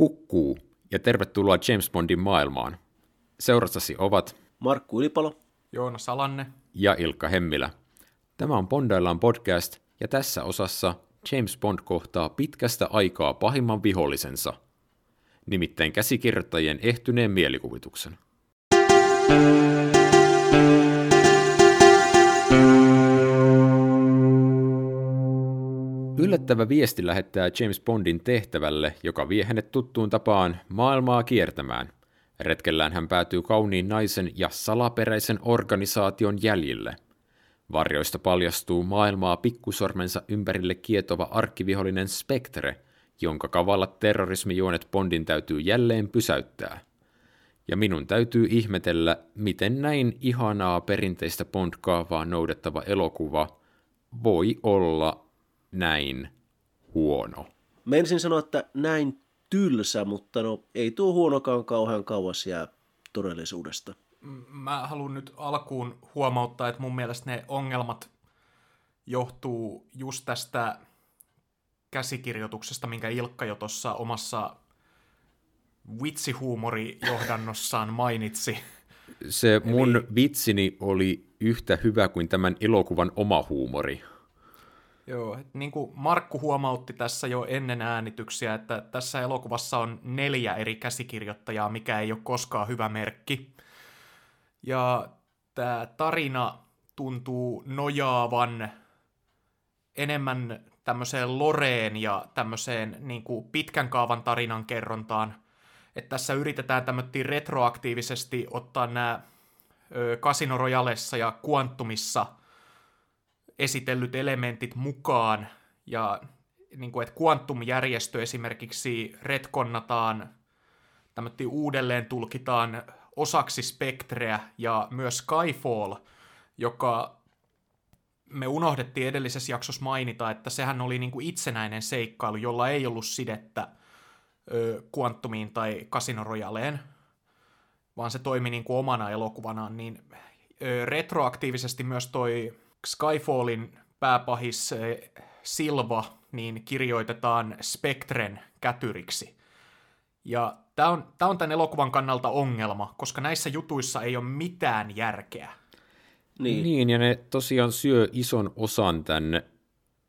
Kukkuu ja tervetuloa James Bondin maailmaan. Seurassasi ovat Markku Ylipalo, Joona Salanne ja Ilkka Hemmilä. Tämä on Bondaillaan podcast ja tässä osassa James Bond kohtaa pitkästä aikaa pahimman vihollisensa, nimittäin käsikirjoittajien ehtyneen mielikuvituksen. Yllättävä viesti lähettää James Bondin tehtävälle, joka vie hänet tuttuun tapaan maailmaa kiertämään. Retkellään hän päätyy kauniin naisen ja salaperäisen organisaation jäljille. Varjoista paljastuu maailmaa pikkusormensa ympärille kietova arkkivihollinen Spectre, jonka kavallat terrorismijuonet Bondin täytyy jälleen pysäyttää. Ja minun täytyy ihmetellä, miten näin ihanaa perinteistä Bond-kaavaa noudattava elokuva voi olla näin huono. Mä ensin sanoa, että näin tylsä, mutta no ei tuo huonokaan kauhean kauas jää todellisuudesta. Mä haluan nyt alkuun huomauttaa, että mun mielestä ne ongelmat johtuu just tästä käsikirjoituksesta, minkä Ilkka jo tuossa omassa vitsihuumorijohdannossaan mainitsi. Se mun Eli... vitsini oli yhtä hyvä kuin tämän elokuvan oma huumori. Joo, niin kuin Markku huomautti tässä jo ennen äänityksiä, että tässä elokuvassa on neljä eri käsikirjoittajaa, mikä ei ole koskaan hyvä merkki. Ja tämä tarina tuntuu nojaavan enemmän tämmöiseen loreen ja tämmöiseen niin kuin pitkän kaavan tarinan kerrontaan. Että tässä yritetään tämmöttiin retroaktiivisesti ottaa nämä Casino Royalessa ja Quantumissa – esitellyt elementit mukaan, ja niin kuin, että Quantum-järjestö esimerkiksi retkonnataan, uudelleen tulkitaan osaksi Spectreä ja myös Skyfall, joka me unohdettiin edellisessä jaksossa mainita, että sehän oli niin kuin itsenäinen seikkailu, jolla ei ollut sidettä ö, Quantumiin tai Casino Royaleen, vaan se toimi niin kuin omana elokuvanaan, niin retroaktiivisesti myös toi Skyfallin pääpahis eh, Silva niin kirjoitetaan Spectren kätyriksi. Ja tämä on, tää on tämän elokuvan kannalta ongelma, koska näissä jutuissa ei ole mitään järkeä. Niin. niin, ja ne tosiaan syö ison osan tämän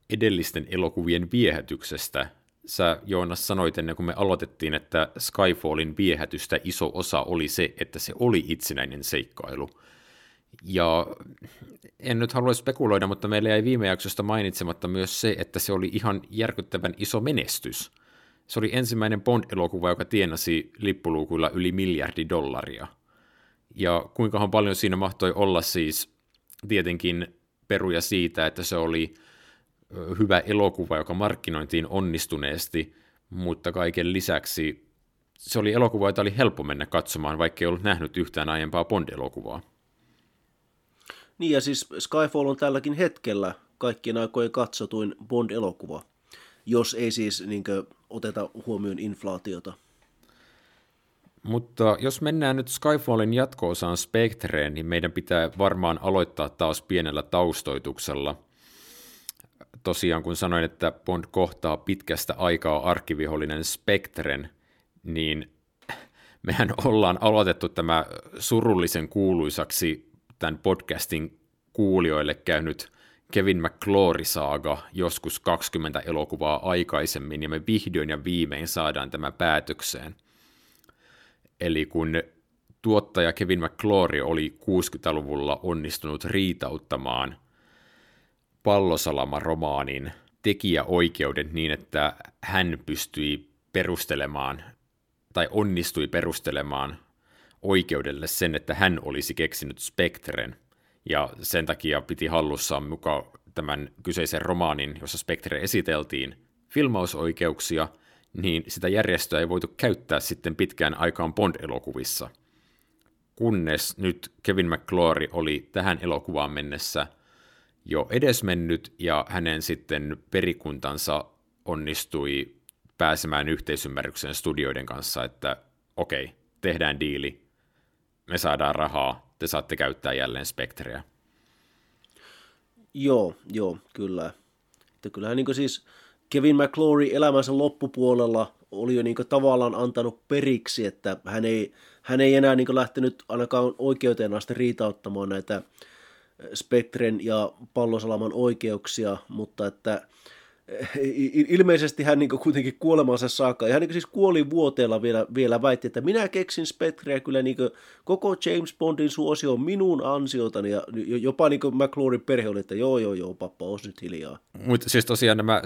edellisten elokuvien viehätyksestä. Sä Joonas sanoit ennen kuin me aloitettiin, että Skyfallin viehätystä iso osa oli se, että se oli itsenäinen seikkailu. Ja en nyt halua spekuloida, mutta meillä jäi viime jaksosta mainitsematta myös se, että se oli ihan järkyttävän iso menestys. Se oli ensimmäinen Bond-elokuva, joka tienasi lippuluukuilla yli miljardi dollaria. Ja kuinkahan paljon siinä mahtoi olla siis tietenkin peruja siitä, että se oli hyvä elokuva, joka markkinointiin onnistuneesti, mutta kaiken lisäksi se oli elokuva, jota oli helppo mennä katsomaan, vaikka ei ollut nähnyt yhtään aiempaa Bond-elokuvaa. Niin ja siis Skyfall on tälläkin hetkellä kaikkien aikojen katsotuin Bond-elokuva, jos ei siis niin kuin, oteta huomioon inflaatiota. Mutta jos mennään nyt Skyfallin jatko-osaan Spectreen, niin meidän pitää varmaan aloittaa taas pienellä taustoituksella. Tosiaan kun sanoin, että Bond kohtaa pitkästä aikaa arkkivihollinen Spectren, niin mehän ollaan aloitettu tämä surullisen kuuluisaksi tämän podcastin kuulijoille käynyt Kevin McClory-saaga joskus 20 elokuvaa aikaisemmin, ja me vihdoin ja viimein saadaan tämä päätökseen. Eli kun tuottaja Kevin McClory oli 60-luvulla onnistunut riitauttamaan Pallosalama-romaanin tekijäoikeudet niin, että hän pystyi perustelemaan tai onnistui perustelemaan oikeudelle sen, että hän olisi keksinyt Spectren, ja sen takia piti hallussaan mukaan tämän kyseisen romaanin, jossa Spectre esiteltiin filmausoikeuksia, niin sitä järjestöä ei voitu käyttää sitten pitkään aikaan Bond-elokuvissa. Kunnes nyt Kevin McClory oli tähän elokuvaan mennessä jo edesmennyt ja hänen sitten perikuntansa onnistui pääsemään yhteisymmärrykseen studioiden kanssa, että okei, tehdään diili, me saadaan rahaa, te saatte käyttää jälleen Spectreä. Joo, joo, kyllä. Että kyllähän niin siis Kevin McClory elämänsä loppupuolella oli jo niin tavallaan antanut periksi, että hän ei, hän ei enää niin lähtenyt ainakaan oikeuteen asti riitauttamaan näitä Spektren ja Pallosalaman oikeuksia, mutta että ilmeisesti hän niin kuitenkin kuolemansa saakka, ja hän niin siis kuoli vuoteella vielä, vielä väitti, että minä keksin Spectrea kyllä niin koko James Bondin suosio on minun ansiotani, ja jopa niin McClorin perhe oli, että joo joo joo, pappa, oos nyt hiljaa. Mutta siis tosiaan nämä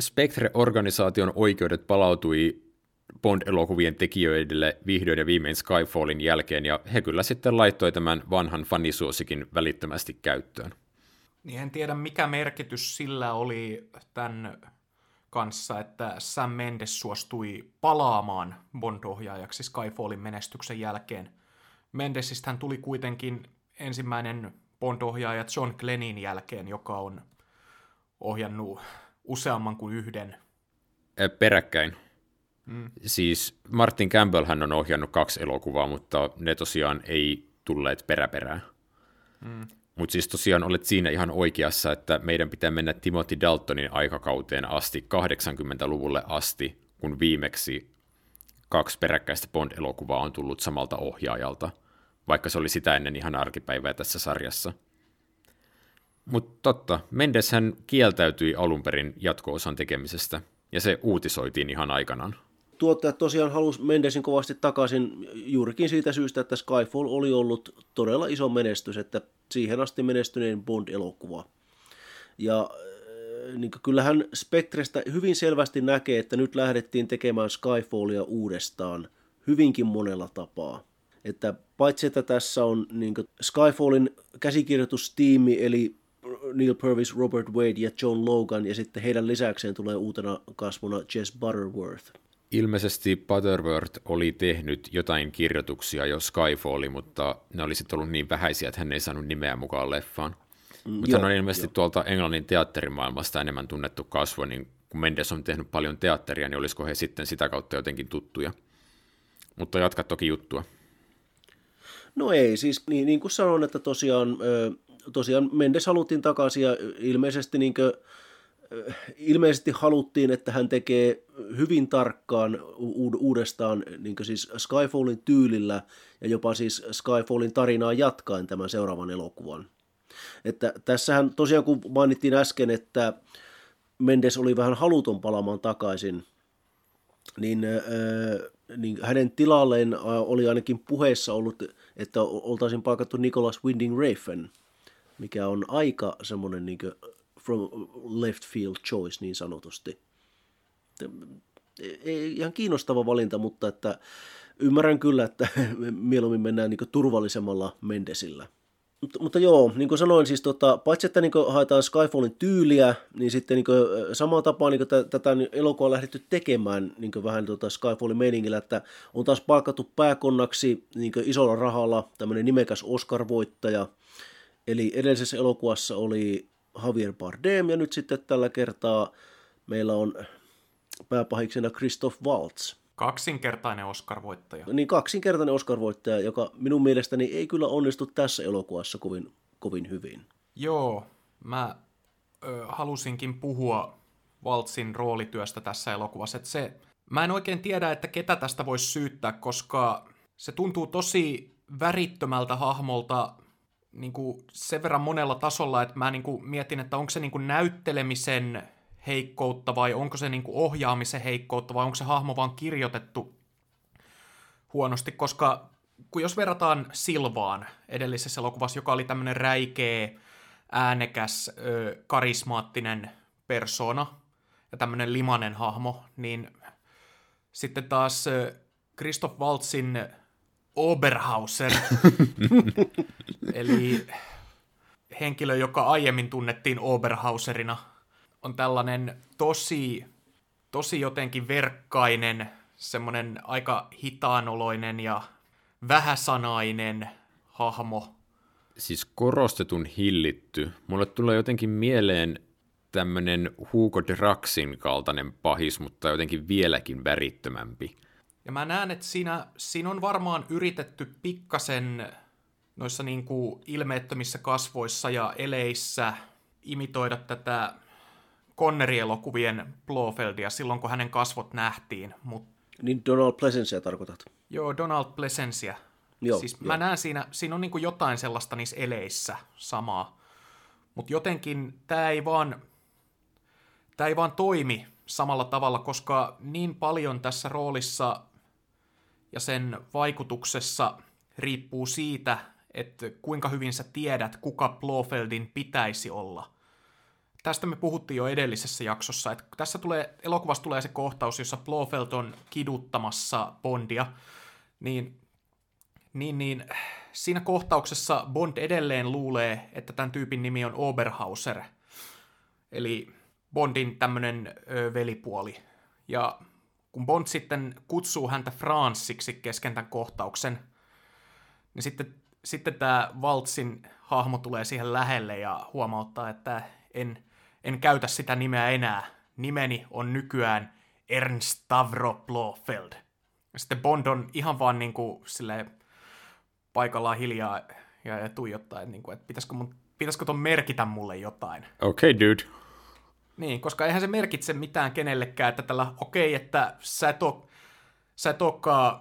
Spectre-organisaation oikeudet palautui Bond-elokuvien tekijöille vihdoin ja viimein Skyfallin jälkeen, ja he kyllä sitten laittoi tämän vanhan fanisuosikin välittömästi käyttöön. Niin en tiedä, mikä merkitys sillä oli tämän kanssa, että Sam Mendes suostui palaamaan Bond-ohjaajaksi Skyfallin menestyksen jälkeen. Mendesistä hän tuli kuitenkin ensimmäinen Bond-ohjaaja John Glennin jälkeen, joka on ohjannut useamman kuin yhden. Peräkkäin. Mm. Siis Martin Campbell hän on ohjannut kaksi elokuvaa, mutta ne tosiaan ei tulleet peräperään. Mm. Mutta siis tosiaan olet siinä ihan oikeassa, että meidän pitää mennä Timothy Daltonin aikakauteen asti, 80-luvulle asti, kun viimeksi kaksi peräkkäistä Bond-elokuvaa on tullut samalta ohjaajalta, vaikka se oli sitä ennen ihan arkipäivää tässä sarjassa. Mutta totta, Mendes hän kieltäytyi alun perin jatko-osan tekemisestä, ja se uutisoitiin ihan aikanaan tuottajat tosiaan halusi Mendesin kovasti takaisin juurikin siitä syystä, että Skyfall oli ollut todella iso menestys, että siihen asti menestyneen Bond-elokuva. Ja äh, niin kyllähän Spectrestä hyvin selvästi näkee, että nyt lähdettiin tekemään Skyfallia uudestaan hyvinkin monella tapaa. Että paitsi että tässä on niin Skyfallin käsikirjoitustiimi, eli Neil Purvis, Robert Wade ja John Logan, ja sitten heidän lisäkseen tulee uutena kasvuna Jess Butterworth – Ilmeisesti Butterworth oli tehnyt jotain kirjoituksia jo Skyfalli, mutta ne olisi ollut niin vähäisiä, että hän ei saanut nimeä mukaan leffaan. Mm, mutta hän on ilmeisesti jo. tuolta Englannin teatterimaailmasta enemmän tunnettu kasvo, niin kun Mendes on tehnyt paljon teatteria, niin olisiko he sitten sitä kautta jotenkin tuttuja. Mutta jatka toki juttua. No ei, siis niin, niin kuin sanoin, että tosiaan, tosiaan Mendes haluttiin takaisin ja ilmeisesti niin kuin, ilmeisesti haluttiin, että hän tekee hyvin tarkkaan uudestaan niin siis Skyfallin tyylillä ja jopa siis Skyfallin tarinaa jatkaen tämän seuraavan elokuvan. Että tässähän tosiaan kun mainittiin äsken, että Mendes oli vähän haluton palaamaan takaisin, niin, äh, niin hänen tilalleen oli ainakin puheessa ollut, että oltaisiin paikattu Nicholas Winding Refn, mikä on aika semmoinen niin from left field choice niin sanotusti. Ihan kiinnostava valinta, mutta että ymmärrän kyllä, että mieluummin mennään niin turvallisemmalla Mendesillä. Mutta, mutta joo, niin kuin sanoin, siis tota, paitsi että niin haetaan Skyfallin tyyliä, niin sitten niin samaan tapaan niin tätä elokuvaa on lähdetty tekemään niin vähän tota Skyfallin meiningillä, että on taas palkattu pääkonnaksi niin isolla rahalla tämmöinen nimekäs Oscar-voittaja. Eli edellisessä elokuvassa oli Javier Bardem ja nyt sitten tällä kertaa meillä on pääpahiksena Christoph Waltz. Kaksinkertainen Oscar-voittaja. Niin, kaksinkertainen Oscar-voittaja, joka minun mielestäni ei kyllä onnistu tässä elokuvassa kovin, kovin hyvin. Joo, mä ö, halusinkin puhua Waltzin roolityöstä tässä elokuvassa. Että se, mä en oikein tiedä, että ketä tästä voisi syyttää, koska se tuntuu tosi värittömältä hahmolta niin kuin sen verran monella tasolla, että mä niin kuin mietin, että onko se niin kuin näyttelemisen heikkoutta vai onko se niin kuin ohjaamisen heikkoutta vai onko se hahmo vaan kirjoitettu huonosti, koska kun jos verrataan Silvaan edellisessä elokuvassa, joka oli tämmöinen räikeä, äänekäs, karismaattinen persona ja tämmöinen limanen hahmo, niin sitten taas Christoph Waltzin Oberhauser, eli henkilö, joka aiemmin tunnettiin Oberhauserina, on tällainen tosi, tosi jotenkin verkkainen, semmoinen aika hitaanoloinen ja vähäsanainen hahmo. Siis korostetun hillitty. Mulle tulee jotenkin mieleen tämmöinen Hugo Draxin kaltainen pahis, mutta jotenkin vieläkin värittömämpi. Ja mä näen, että siinä, siinä on varmaan yritetty pikkasen noissa niin kuin ilmeettömissä kasvoissa ja eleissä imitoida tätä Connery-elokuvien Blofeldia silloin, kun hänen kasvot nähtiin. Mut... Niin Donald Pleasencea tarkoitat? Joo, Donald Pleasencea. Joo, siis joo. mä näen siinä, siinä on niin jotain sellaista niissä eleissä samaa. Mutta jotenkin tämä ei vaan, tämä ei vaan toimi samalla tavalla, koska niin paljon tässä roolissa ja sen vaikutuksessa riippuu siitä, että kuinka hyvin sä tiedät, kuka Blofeldin pitäisi olla. Tästä me puhuttiin jo edellisessä jaksossa, että tässä tulee, elokuvassa tulee se kohtaus, jossa Blofeld on kiduttamassa Bondia, niin, niin, niin siinä kohtauksessa Bond edelleen luulee, että tämän tyypin nimi on Oberhauser, eli Bondin tämmöinen velipuoli. Ja kun Bond sitten kutsuu häntä Franssiksi kesken tämän kohtauksen, niin sitten, sitten tämä Valtsin hahmo tulee siihen lähelle ja huomauttaa, että en, en käytä sitä nimeä enää. Nimeni on nykyään Ernst Stavro Blofeld. Ja sitten Bond on ihan vaan niin kuin paikallaan hiljaa ja, ja tuijottaa, että, niin kuin, että pitäisikö, mun, pitäisikö ton merkitä mulle jotain. Okei, okay, dude. Niin, koska eihän se merkitse mitään kenellekään, että tällä, okei, okay, että sä et, oo, sä et olekaan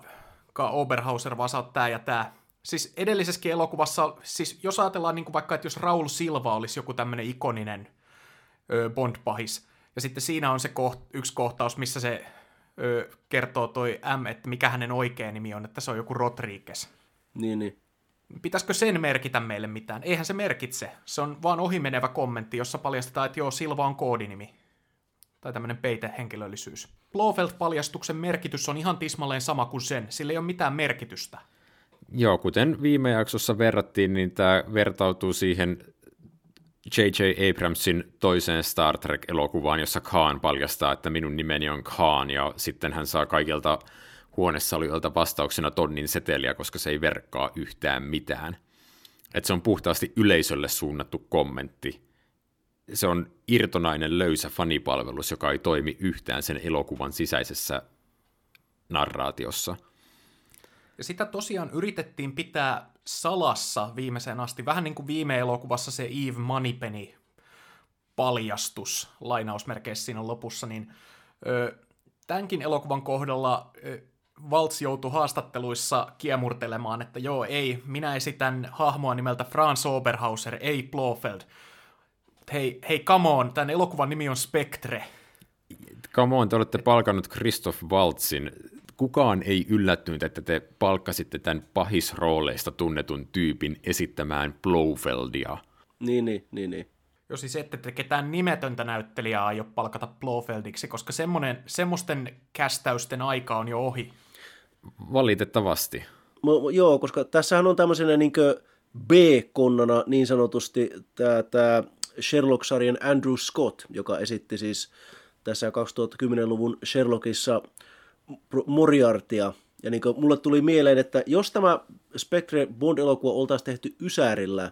Oberhauser, vaan sä oot tää ja tää. Siis edellisessäkin elokuvassa, siis jos ajatellaan niin kuin vaikka, että jos Raul Silva olisi joku tämmöinen ikoninen ö, Bond-pahis, ja sitten siinä on se koht, yksi kohtaus, missä se ö, kertoo toi M, että mikä hänen oikea nimi on, että se on joku Rodriguez. Niin, niin. Pitäisikö sen merkitä meille mitään? Eihän se merkitse. Se on vaan ohimenevä kommentti, jossa paljastetaan, että joo, Silva on koodinimi. Tai tämmöinen peitehenkilöllisyys. Blofeld-paljastuksen merkitys on ihan tismalleen sama kuin sen. Sillä ei ole mitään merkitystä. Joo, kuten viime jaksossa verrattiin, niin tämä vertautuu siihen J.J. Abramsin toiseen Star Trek-elokuvaan, jossa Khan paljastaa, että minun nimeni on Khan, ja sitten hän saa kaikilta huonesalioilta vastauksena tonnin seteliä, koska se ei verkkaa yhtään mitään. Että se on puhtaasti yleisölle suunnattu kommentti. Se on irtonainen löysä fanipalvelus, joka ei toimi yhtään sen elokuvan sisäisessä narraatiossa. Ja sitä tosiaan yritettiin pitää salassa viimeiseen asti, vähän niin kuin viime elokuvassa se Eve Moneypenny paljastus, lainausmerkeissä siinä lopussa, niin ö, tämänkin elokuvan kohdalla ö, Valts joutui haastatteluissa kiemurtelemaan, että joo, ei, minä esitän hahmoa nimeltä Franz Oberhauser, ei Blofeld. Hei, hei, come on, tämän elokuvan nimi on Spectre. Come on, te olette palkannut Christoph Waltzin. Kukaan ei yllättynyt, että te palkkasitte tämän pahisrooleista tunnetun tyypin esittämään Blofeldia. Niin, niin, niin, niin. Jos siis ette te ketään nimetöntä näyttelijää aio palkata Blofeldiksi, koska semmonen, semmoisten kästäysten aika on jo ohi. Valitettavasti. Mo, joo, koska tässähän on tämmöisenä niin B-konnana niin sanotusti tämä Sherlock-sarjan Andrew Scott, joka esitti siis tässä 2010-luvun Sherlockissa Moriartia. Ja niin mulle tuli mieleen, että jos tämä Spectre Bond-elokuva oltaisiin tehty Ysärillä,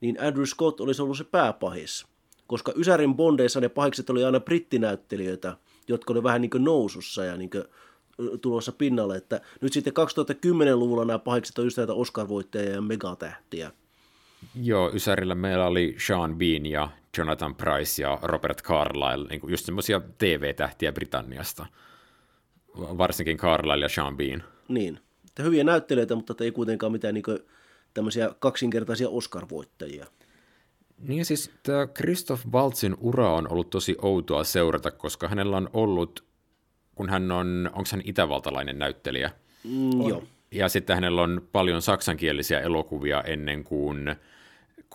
niin Andrew Scott olisi ollut se pääpahis. Koska Ysärin Bondeissa ne pahikset oli aina brittinäyttelijöitä, jotka oli vähän niin kuin nousussa ja niin kuin tulossa pinnalle, että nyt sitten 2010-luvulla nämä pahikset on just näitä Oscar-voittajia ja megatähtiä. Joo, Ysärillä meillä oli Sean Bean ja Jonathan Price ja Robert Carlyle, niin kuin just semmoisia TV-tähtiä Britanniasta. Varsinkin Carlyle ja Sean Bean. Niin, että hyviä näyttelijöitä, mutta ei kuitenkaan mitään niin tämmöisiä kaksinkertaisia Oscar-voittajia. Niin siis tämä Christoph Waltzin ura on ollut tosi outoa seurata, koska hänellä on ollut kun hän on, onko hän itävaltalainen näyttelijä? Mm, joo. Ja sitten hänellä on paljon saksankielisiä elokuvia ennen kuin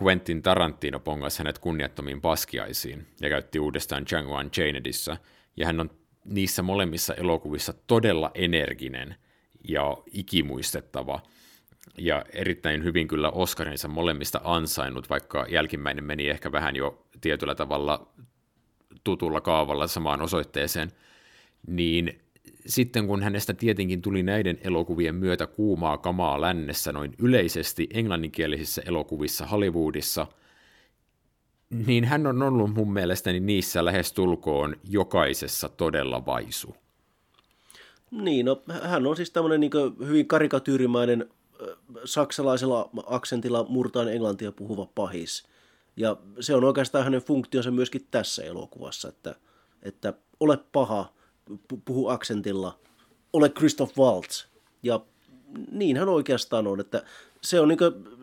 Quentin Tarantino pongasi hänet kunniattomiin paskiaisiin ja käytti uudestaan Django Unchainedissa. Ja hän on niissä molemmissa elokuvissa todella energinen ja ikimuistettava ja erittäin hyvin kyllä Oscarinsa molemmista ansainnut, vaikka jälkimmäinen meni ehkä vähän jo tietyllä tavalla tutulla kaavalla samaan osoitteeseen – niin sitten kun hänestä tietenkin tuli näiden elokuvien myötä kuumaa kamaa lännessä noin yleisesti englanninkielisissä elokuvissa Hollywoodissa, niin hän on ollut mun mielestäni niissä lähes tulkoon jokaisessa todella vaisu. Niin, no hän on siis tämmöinen niin hyvin karikatyyrimäinen saksalaisella aksentilla murtaan englantia puhuva pahis. Ja se on oikeastaan hänen funktionsa myöskin tässä elokuvassa, että, että ole paha, puhu aksentilla, ole Christoph Waltz. Ja niin hän oikeastaan on, että se on niin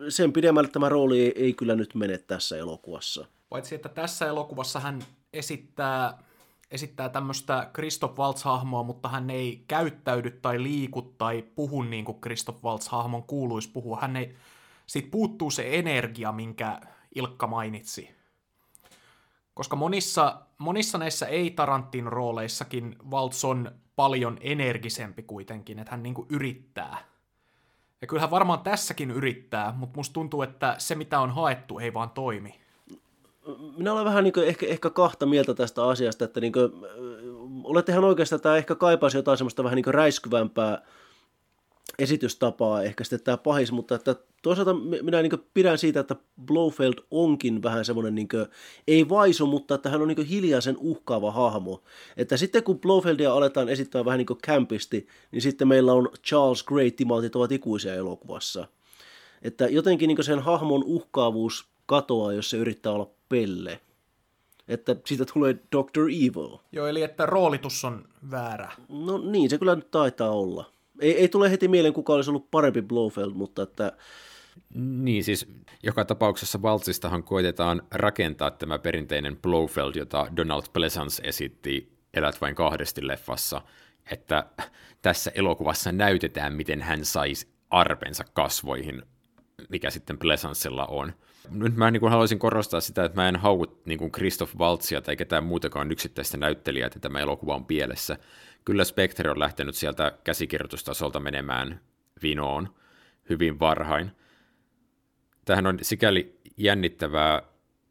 sen pidemmälle tämä rooli ei, ei kyllä nyt mene tässä elokuvassa. Paitsi, että tässä elokuvassa hän esittää, esittää tämmöistä Christoph Waltz-hahmoa, mutta hän ei käyttäydy tai liiku tai puhu niin kuin Christoph Waltz-hahmon kuuluisi puhua. Hän ei, siitä puuttuu se energia, minkä Ilkka mainitsi. Koska monissa, monissa näissä ei-Tarantin rooleissakin Waltz on paljon energisempi kuitenkin, että hän niinku yrittää. Ja kyllähän varmaan tässäkin yrittää, mutta musta tuntuu, että se mitä on haettu ei vaan toimi. Minä olen vähän niin ehkä, ehkä kahta mieltä tästä asiasta, että niin kuin, olette ihan oikeastaan, tämä ehkä kaipaisi jotain semmoista vähän niin räiskyvämpää esitystapaa, ehkä sitten tämä pahis, mutta että toisaalta minä niin pidän siitä, että Blofeld onkin vähän semmoinen, niin kuin, ei vaisu, mutta että hän on niin hiljaisen uhkaava hahmo. Että sitten kun Blofeldia aletaan esittää vähän niin kuin kämpisti, niin sitten meillä on Charles Gray, timaltit ovat ikuisia elokuvassa. Että jotenkin niin sen hahmon uhkaavuus katoaa, jos se yrittää olla pelle. Että siitä tulee Doctor Evil. Joo, eli että roolitus on väärä. No niin, se kyllä nyt taitaa olla. Ei, ei tule heti mieleen, kuka olisi ollut parempi Blofeld, mutta että... Niin, siis joka tapauksessa Valtsistahan koitetaan rakentaa tämä perinteinen Blofeld, jota Donald Pleasance esitti Elät vain kahdesti leffassa, että tässä elokuvassa näytetään, miten hän saisi arpensa kasvoihin, mikä sitten Pleasancella on. Nyt mä niin haluaisin korostaa sitä, että mä en hauku niin Christoph Waltzia tai ketään muutakaan yksittäistä näyttelijää, että tämä elokuva on pielessä. Kyllä Spectre on lähtenyt sieltä käsikirjoitustasolta menemään vinoon hyvin varhain. Tähän on sikäli jännittävää,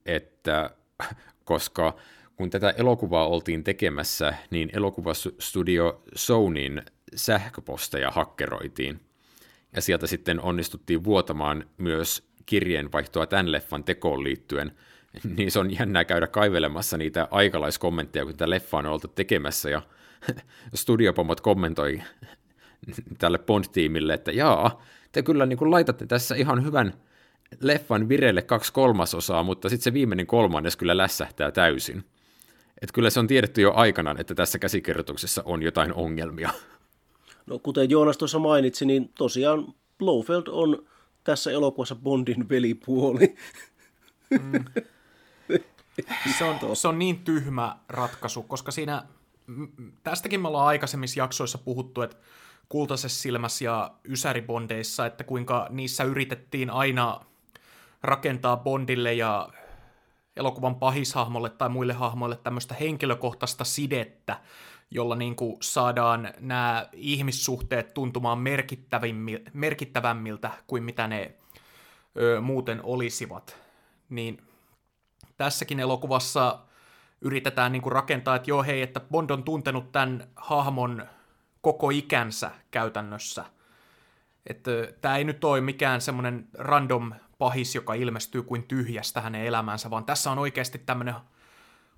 että koska kun tätä elokuvaa oltiin tekemässä, niin elokuvastudio Sonyin sähköposteja hakkeroitiin. Ja sieltä sitten onnistuttiin vuotamaan myös kirjeenvaihtoa tämän leffan tekoon liittyen, niin se on jännää käydä kaivelemassa niitä aikalaiskommentteja, kun tätä leffaa on oltu tekemässä, ja studiopomot kommentoi tälle Bond-tiimille, että jaa, te kyllä niin kuin laitatte tässä ihan hyvän leffan vireille kaksi kolmasosaa, mutta sitten se viimeinen kolmannes kyllä lässähtää täysin. Et kyllä se on tiedetty jo aikanaan, että tässä käsikirjoituksessa on jotain ongelmia. No kuten Joonas tuossa mainitsi, niin tosiaan Blofeld on tässä elokuvassa Bondin velipuoli. Mm. Se, on, se on niin tyhmä ratkaisu, koska siinä, tästäkin me ollaan aikaisemmissa jaksoissa puhuttu, että kultaisessa silmässä ja ysäribondeissa, että kuinka niissä yritettiin aina rakentaa Bondille ja elokuvan pahishahmolle tai muille hahmoille tämmöistä henkilökohtaista sidettä, jolla niin kuin saadaan nämä ihmissuhteet tuntumaan merkittävämmiltä kuin mitä ne ö, muuten olisivat. Niin tässäkin elokuvassa yritetään niin kuin rakentaa, että joo hei, että Bond on tuntenut tämän hahmon koko ikänsä käytännössä. Että tämä ei nyt ole mikään semmoinen random pahis, joka ilmestyy kuin tyhjästä hänen elämänsä, vaan tässä on oikeasti tämmöinen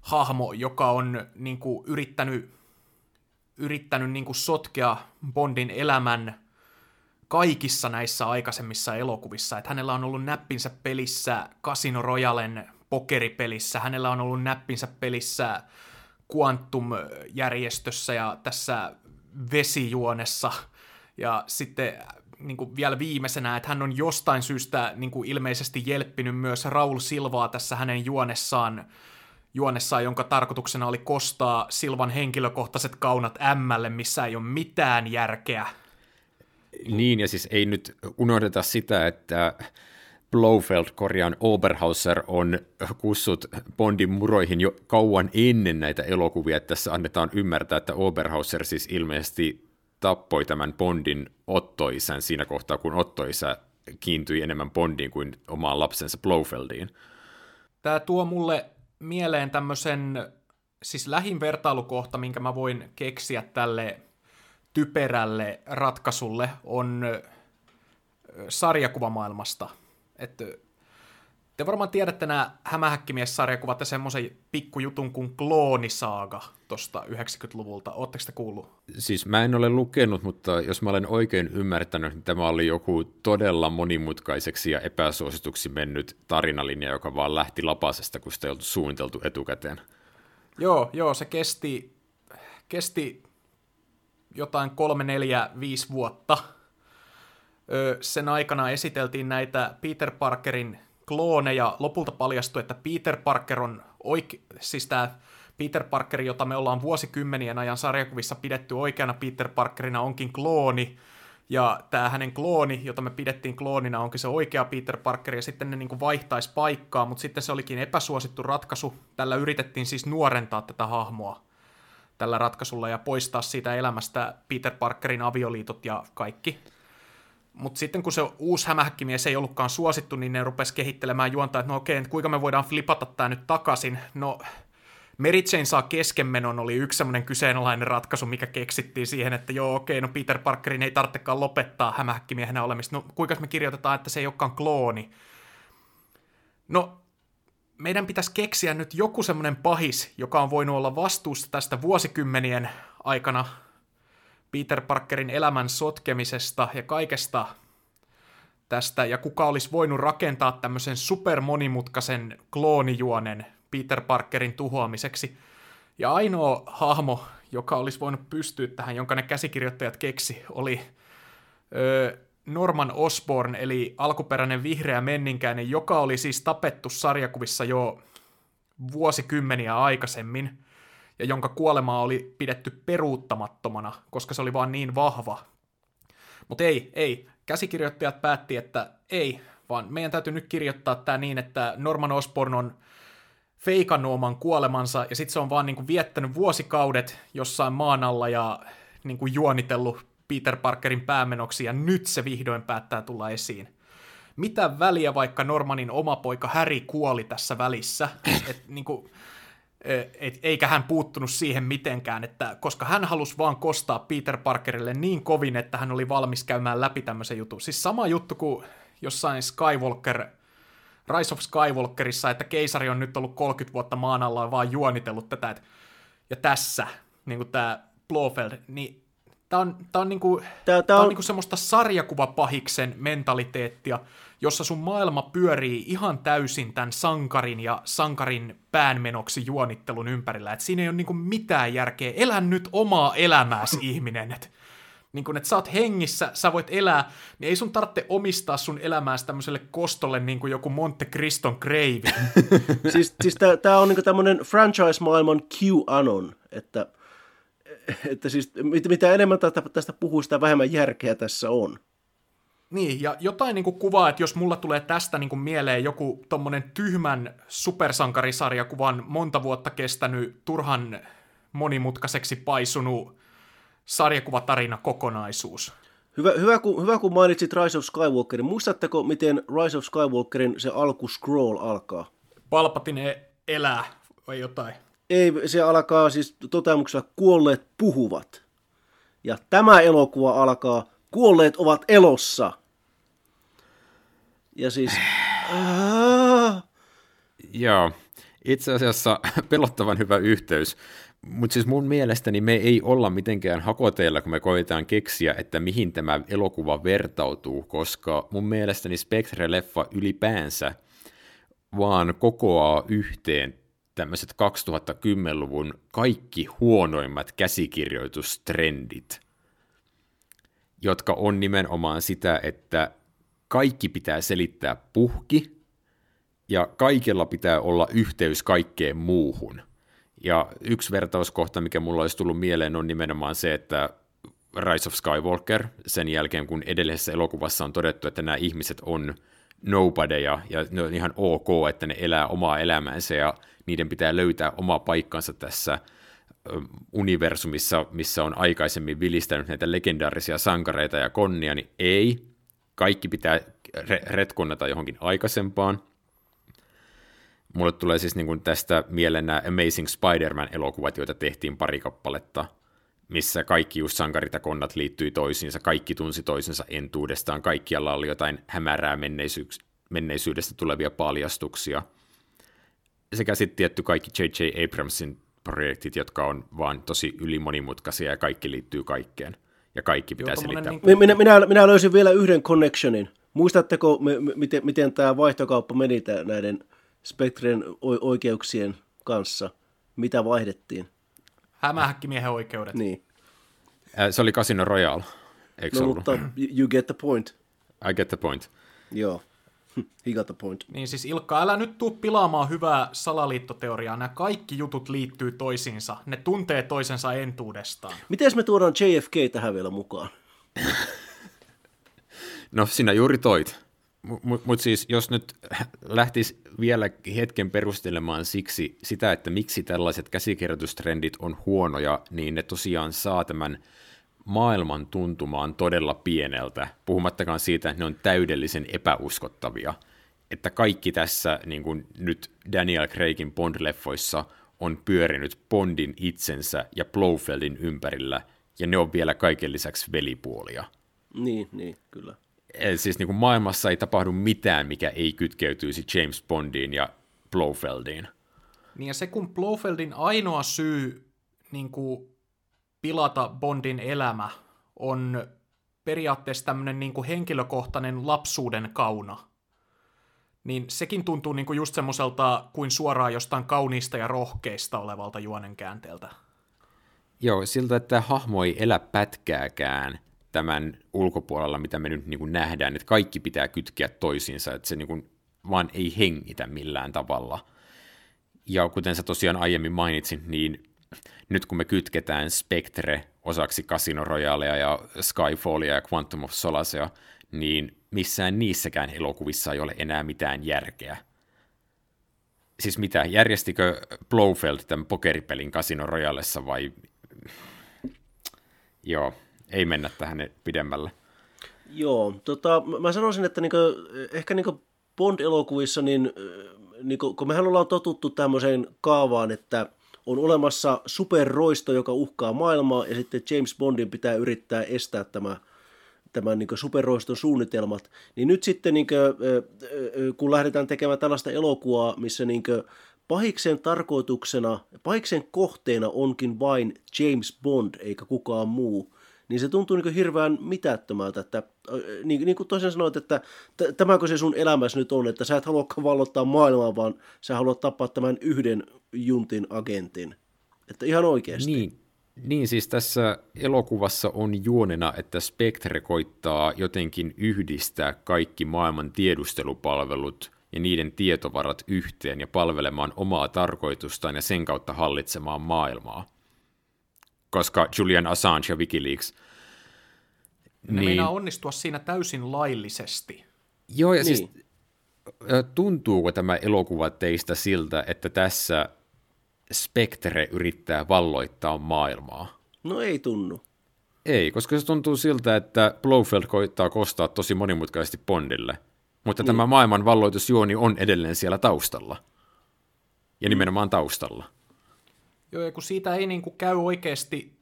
hahmo, joka on niin kuin, yrittänyt yrittänyt niin kuin sotkea Bondin elämän kaikissa näissä aikaisemmissa elokuvissa. Että hänellä on ollut näppinsä pelissä Casino Royalen pokeripelissä, hänellä on ollut näppinsä pelissä Quantum-järjestössä ja tässä vesijuonessa. Ja sitten niin kuin vielä viimeisenä, että hän on jostain syystä niin kuin ilmeisesti jelppinyt myös Raul Silvaa tässä hänen juonessaan juonessaan, jonka tarkoituksena oli kostaa Silvan henkilökohtaiset kaunat Mlle, missä ei ole mitään järkeä. Niin, ja siis ei nyt unohdeta sitä, että Blofeld, korjaan Oberhauser, on kussut Bondin muroihin jo kauan ennen näitä elokuvia. Tässä annetaan ymmärtää, että Oberhauser siis ilmeisesti tappoi tämän Bondin Ottoisän siinä kohtaa, kun Ottoisä kiintyi enemmän Bondiin kuin omaan lapsensa Blofeldiin. Tämä tuo mulle mieleen tämmöisen, siis lähin vertailukohta, minkä mä voin keksiä tälle typerälle ratkaisulle, on sarjakuvamaailmasta. Että te varmaan tiedätte nämä hämähäkkimies-sarjakuvat ja semmoisen pikkujutun kuin Kloonisaaga tuosta 90-luvulta. Oletteko te kuullut? Siis mä en ole lukenut, mutta jos mä olen oikein ymmärtänyt, niin tämä oli joku todella monimutkaiseksi ja epäsuosituksi mennyt tarinalinja, joka vaan lähti lapasesta, kun sitä ei oltu suunniteltu etukäteen. Joo, joo, se kesti, kesti jotain kolme, neljä, viisi vuotta. Sen aikana esiteltiin näitä Peter Parkerin klooneja. Lopulta paljastui, että Peter Parker on oike- siis tämä Peter Parker, jota me ollaan vuosikymmenien ajan sarjakuvissa pidetty oikeana Peter Parkerina, onkin klooni. Ja tämä hänen klooni, jota me pidettiin kloonina, onkin se oikea Peter Parker, ja sitten ne niin vaihtaisi paikkaa, mutta sitten se olikin epäsuosittu ratkaisu. Tällä yritettiin siis nuorentaa tätä hahmoa tällä ratkaisulla ja poistaa siitä elämästä Peter Parkerin avioliitot ja kaikki. Mutta sitten kun se uusi hämähäkkimies ei ollutkaan suosittu, niin ne rupes kehittelemään juonta, että no okei, kuinka me voidaan flipata tämä nyt takaisin. No, Jane saa keskenmenon oli yksi semmoinen kyseenalainen ratkaisu, mikä keksittiin siihen, että joo, okei, no Peter Parkerin ei tarvitsekaan lopettaa hämähäkkimiehenä olemista. No, kuinka me kirjoitetaan, että se ei olekaan klooni? No, meidän pitäisi keksiä nyt joku semmoinen pahis, joka on voinut olla vastuussa tästä vuosikymmenien aikana Peter Parkerin elämän sotkemisesta ja kaikesta tästä, ja kuka olisi voinut rakentaa tämmöisen supermonimutkaisen kloonijuonen Peter Parkerin tuhoamiseksi. Ja ainoa hahmo, joka olisi voinut pystyä tähän, jonka ne käsikirjoittajat keksi, oli öö, Norman Osborn, eli alkuperäinen vihreä menninkäinen, joka oli siis tapettu sarjakuvissa jo vuosikymmeniä aikaisemmin, ja jonka kuolemaa oli pidetty peruuttamattomana, koska se oli vaan niin vahva. Mutta ei, ei. Käsikirjoittajat päätti, että ei, vaan meidän täytyy nyt kirjoittaa tämä niin, että Norman Osborn on feikannut oman kuolemansa, ja sitten se on vaan niinku viettänyt vuosikaudet jossain maan alla ja niinku juonitellut Peter Parkerin päämenoksi, ja nyt se vihdoin päättää tulla esiin. Mitä väliä, vaikka Normanin oma poika Harry kuoli tässä välissä? Et, niinku, eikä hän puuttunut siihen mitenkään, että koska hän halusi vaan kostaa Peter Parkerille niin kovin, että hän oli valmis käymään läpi tämmöisen jutun. Siis sama juttu kuin jossain Skywalker, Rise of Skywalkerissa, että keisari on nyt ollut 30 vuotta maan alla ja vaan juonitellut tätä. Et, ja tässä, niin kuin tämä Blofeld, niin Tämä on, tää on, niinku, tää, tää on... on niinku semmoista sarjakuvapahiksen mentaliteettia, jossa sun maailma pyörii ihan täysin tämän sankarin ja sankarin päänmenoksi juonittelun ympärillä. Et siinä ei ole niinku mitään järkeä. Elä nyt omaa elämääsi, ihminen. Et, niin kun, että sä oot hengissä, sä voit elää, niin ei sun tarvitse omistaa sun elämääsi tämmöiselle kostolle niin kuin joku Monte Criston Crave. siis siis tämä on niin tämmöinen franchise-maailman QAnon, että – että siis mitä enemmän tästä, tästä puhuu, sitä vähemmän järkeä tässä on. Niin, ja jotain niin kuin kuvaa, että jos mulla tulee tästä niin kuin mieleen joku tommonen tyhmän supersankarisarjakuvan monta vuotta kestänyt, turhan monimutkaiseksi paisunut sarjakuvatarina kokonaisuus. Hyvä, hyvä, kun, hyvä kun mainitsit Rise of Skywalkerin. Muistatteko, miten Rise of Skywalkerin se alku scroll alkaa? Palpatine elää vai jotain. Ei, se alkaa siis toteamuksella kuolleet puhuvat. Ja tämä elokuva alkaa kuolleet ovat elossa. Ja siis... Joo, itse asiassa pelottavan hyvä yhteys. Mutta siis mun mielestäni me ei olla mitenkään hakoteilla, kun me koetaan keksiä, että mihin tämä elokuva vertautuu, koska mun mielestäni Spectre-leffa ylipäänsä vaan kokoaa yhteen tämmöiset 2010-luvun kaikki huonoimmat käsikirjoitustrendit, jotka on nimenomaan sitä, että kaikki pitää selittää puhki ja kaikella pitää olla yhteys kaikkeen muuhun. Ja yksi vertauskohta, mikä mulla olisi tullut mieleen, on nimenomaan se, että Rise of Skywalker, sen jälkeen kun edellisessä elokuvassa on todettu, että nämä ihmiset on nobodyja ja ne on ihan ok, että ne elää omaa elämäänsä ja niiden pitää löytää oma paikkansa tässä universumissa, missä on aikaisemmin vilistänyt näitä legendaarisia sankareita ja konnia, niin ei. Kaikki pitää re- retkonnata johonkin aikaisempaan. Mulle tulee siis niin kuin tästä mieleen nämä Amazing Spider-Man-elokuvat, joita tehtiin pari kappaletta, missä kaikki just sankarit ja konnat liittyi toisiinsa, kaikki tunsi toisensa entuudestaan, kaikkialla oli jotain hämärää menneisyydestä tulevia paljastuksia. Sekä sitten tietty kaikki J.J. Abramsin projektit, jotka on vaan tosi ylimonimutkaisia ja kaikki liittyy kaikkeen. Ja kaikki pitää Joo, selittää. Niin... Minä, minä, minä löysin vielä yhden connectionin. Muistatteko, me, miten, miten tämä vaihtokauppa meni tämän, näiden Spectren oikeuksien kanssa? Mitä vaihdettiin? Hämähäkkimiehen oikeudet. Niin. Se oli Casino Royale, eikö no, mutta you get the point. I get the point. Joo. He got the point. Niin siis Ilkka, älä nyt tuu pilaamaan hyvää salaliittoteoriaa. Nämä kaikki jutut liittyy toisiinsa. Ne tuntee toisensa entuudestaan. Miten me tuodaan JFK tähän vielä mukaan? no sinä juuri toit. Mutta mut siis jos nyt lähtisi vielä hetken perustelemaan siksi sitä, että miksi tällaiset käsikirjoitustrendit on huonoja, niin ne tosiaan saa tämän maailman tuntumaan todella pieneltä, puhumattakaan siitä, että ne on täydellisen epäuskottavia. Että kaikki tässä niin kuin nyt Daniel Craigin Bond-leffoissa on pyörinyt Bondin itsensä ja Blofeldin ympärillä, ja ne on vielä kaiken lisäksi velipuolia. Niin, niin, kyllä. Eli siis niin kuin maailmassa ei tapahdu mitään, mikä ei kytkeytyisi James Bondiin ja Blofeldiin. Niin ja se, kun Blofeldin ainoa syy niin kuin pilata Bondin elämä on periaatteessa tämmöinen niin kuin henkilökohtainen lapsuuden kauna. Niin sekin tuntuu niin kuin just semmoiselta kuin suoraan jostain kauniista ja rohkeista olevalta juonenkäänteeltä. Joo, siltä, että hahmo ei elä pätkääkään tämän ulkopuolella, mitä me nyt niin kuin nähdään, että kaikki pitää kytkeä toisiinsa, että se niin kuin vaan ei hengitä millään tavalla. Ja kuten sä tosiaan aiemmin mainitsin, niin nyt kun me kytketään Spectre osaksi Casino Royalea ja Skyfallia ja Quantum of Solacea, niin missään niissäkään elokuvissa ei ole enää mitään järkeä. Siis mitä, järjestikö Blofeld tämän pokeripelin Casino Royalessa vai... Joo, ei mennä tähän pidemmälle. Joo, tota, mä sanoisin, että niinku, ehkä niinku Bond-elokuvissa, niin, niinku, kun mehän ollaan totuttu tämmöiseen kaavaan, että on olemassa superroisto, joka uhkaa maailmaa, ja sitten James Bondin pitää yrittää estää tämä, tämän niin superroiston suunnitelmat. Niin nyt sitten, niin kuin, kun lähdetään tekemään tällaista elokuvaa, missä niin kuin, pahiksen tarkoituksena, pahiksen kohteena onkin vain James Bond, eikä kukaan muu, niin se tuntuu niin hirveän mitättömältä, että niin, niin kuin toisen sanoit, että t- tämäkö se sun elämässä nyt on, että sä et halua vallottaa maailmaa, vaan sä haluat tappaa tämän yhden juntin agentin. Että ihan oikeasti. Niin, niin siis tässä elokuvassa on juonena, että Spectre koittaa jotenkin yhdistää kaikki maailman tiedustelupalvelut ja niiden tietovarat yhteen ja palvelemaan omaa tarkoitustaan ja sen kautta hallitsemaan maailmaa koska Julian Assange ja Wikileaks... Ne niin... meinaa onnistua siinä täysin laillisesti. Joo, ja siis niin. siis tuntuuko tämä elokuva teistä siltä, että tässä Spectre yrittää valloittaa maailmaa? No ei tunnu. Ei, koska se tuntuu siltä, että Blofeld koittaa kostaa tosi monimutkaisesti Bondille. Mutta niin. tämä maailman valloitusjuoni on edelleen siellä taustalla. Ja nimenomaan taustalla. Joo, ja kun siitä ei niin kuin käy oikeasti,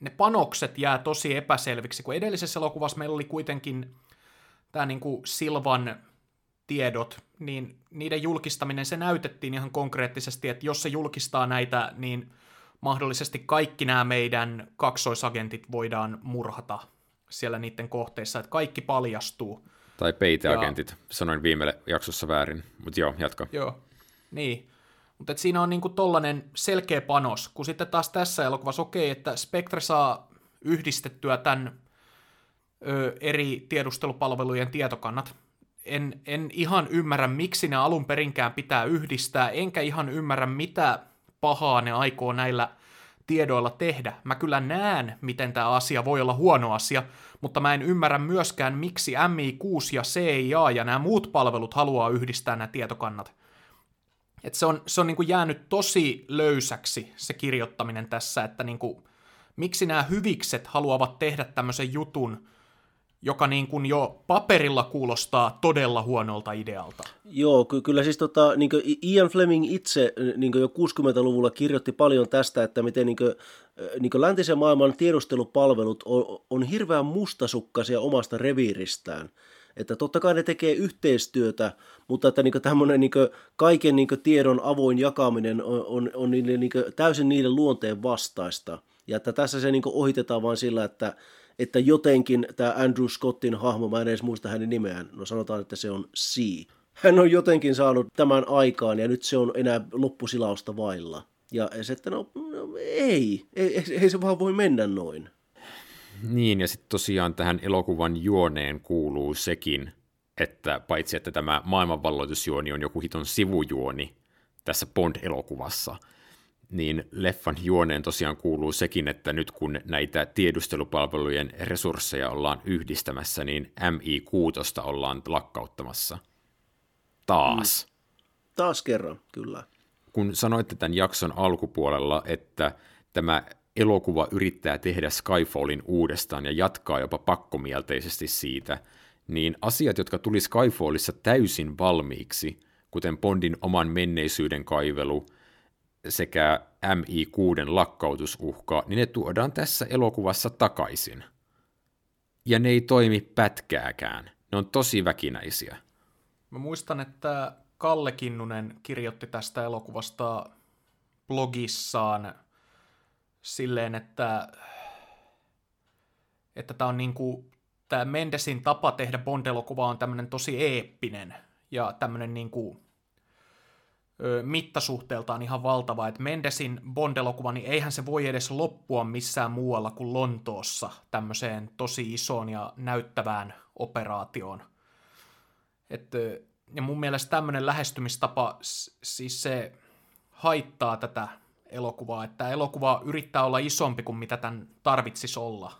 ne panokset jää tosi epäselviksi, kun edellisessä elokuvassa meillä oli kuitenkin tämä niin kuin Silvan tiedot, niin niiden julkistaminen, se näytettiin ihan konkreettisesti, että jos se julkistaa näitä, niin mahdollisesti kaikki nämä meidän kaksoisagentit voidaan murhata siellä niiden kohteissa, että kaikki paljastuu. Tai peiteagentit, ja... sanoin viime jaksossa väärin, mutta joo, jatka. Joo, niin. Mutta siinä on niinku tollanen selkeä panos, kun sitten taas tässä elokuvassa okei, että Spectre saa yhdistettyä tämän ö, eri tiedustelupalvelujen tietokannat. En, en ihan ymmärrä, miksi ne alun perinkään pitää yhdistää, enkä ihan ymmärrä, mitä pahaa ne aikoo näillä tiedoilla tehdä. Mä kyllä näen, miten tämä asia voi olla huono asia, mutta mä en ymmärrä myöskään, miksi MI6 ja CIA ja nämä muut palvelut haluaa yhdistää nämä tietokannat. Et se on, se on niin kuin jäänyt tosi löysäksi se kirjoittaminen tässä, että niin kuin, miksi nämä hyvikset haluavat tehdä tämmöisen jutun, joka niin kuin jo paperilla kuulostaa todella huonolta idealta. Joo, ky- kyllä siis tota, niin Ian Fleming itse niin jo 60-luvulla kirjoitti paljon tästä, että miten niin kuin, niin kuin läntisen maailman tiedustelupalvelut on, on hirveän mustasukkaisia omasta reviiristään. Että totta kai ne tekee yhteistyötä, mutta että niin tämmöinen niin kaiken niin tiedon avoin jakaminen on, on, on niille, niin täysin niiden luonteen vastaista. Ja että tässä se niin ohitetaan vain sillä, että, että jotenkin tämä Andrew Scottin hahmo, mä en edes muista hänen nimeään, no sanotaan, että se on C. Hän on jotenkin saanut tämän aikaan ja nyt se on enää loppusilausta vailla. Ja se, että no, no ei, ei, ei se vaan voi mennä noin. Niin, ja sitten tosiaan tähän elokuvan juoneen kuuluu sekin, että paitsi että tämä maailmanvalloitusjuoni on joku hiton sivujuoni tässä Bond-elokuvassa, niin leffan juoneen tosiaan kuuluu sekin, että nyt kun näitä tiedustelupalvelujen resursseja ollaan yhdistämässä, niin MI6 ollaan lakkauttamassa. Taas. Mm. Taas kerran, kyllä. Kun sanoitte tämän jakson alkupuolella, että tämä elokuva yrittää tehdä Skyfallin uudestaan ja jatkaa jopa pakkomielteisesti siitä, niin asiat, jotka tuli Skyfallissa täysin valmiiksi, kuten Bondin oman menneisyyden kaivelu sekä MI6 lakkautusuhka, niin ne tuodaan tässä elokuvassa takaisin. Ja ne ei toimi pätkääkään. Ne on tosi väkinäisiä. Mä muistan, että Kalle Kinnunen kirjoitti tästä elokuvasta blogissaan silleen, että että tämä on niinku, tämä Mendesin tapa tehdä Bond-elokuva on tämmöinen tosi eeppinen ja tämmöinen niinku, ö, mittasuhteeltaan ihan valtava, että Mendesin Bond-elokuva, niin eihän se voi edes loppua missään muualla kuin Lontoossa tämmöiseen tosi isoon ja näyttävään operaatioon. Että, ja mun mielestä tämmöinen lähestymistapa, siis se haittaa tätä elokuvaa, että elokuva yrittää olla isompi kuin mitä tämän tarvitsisi olla.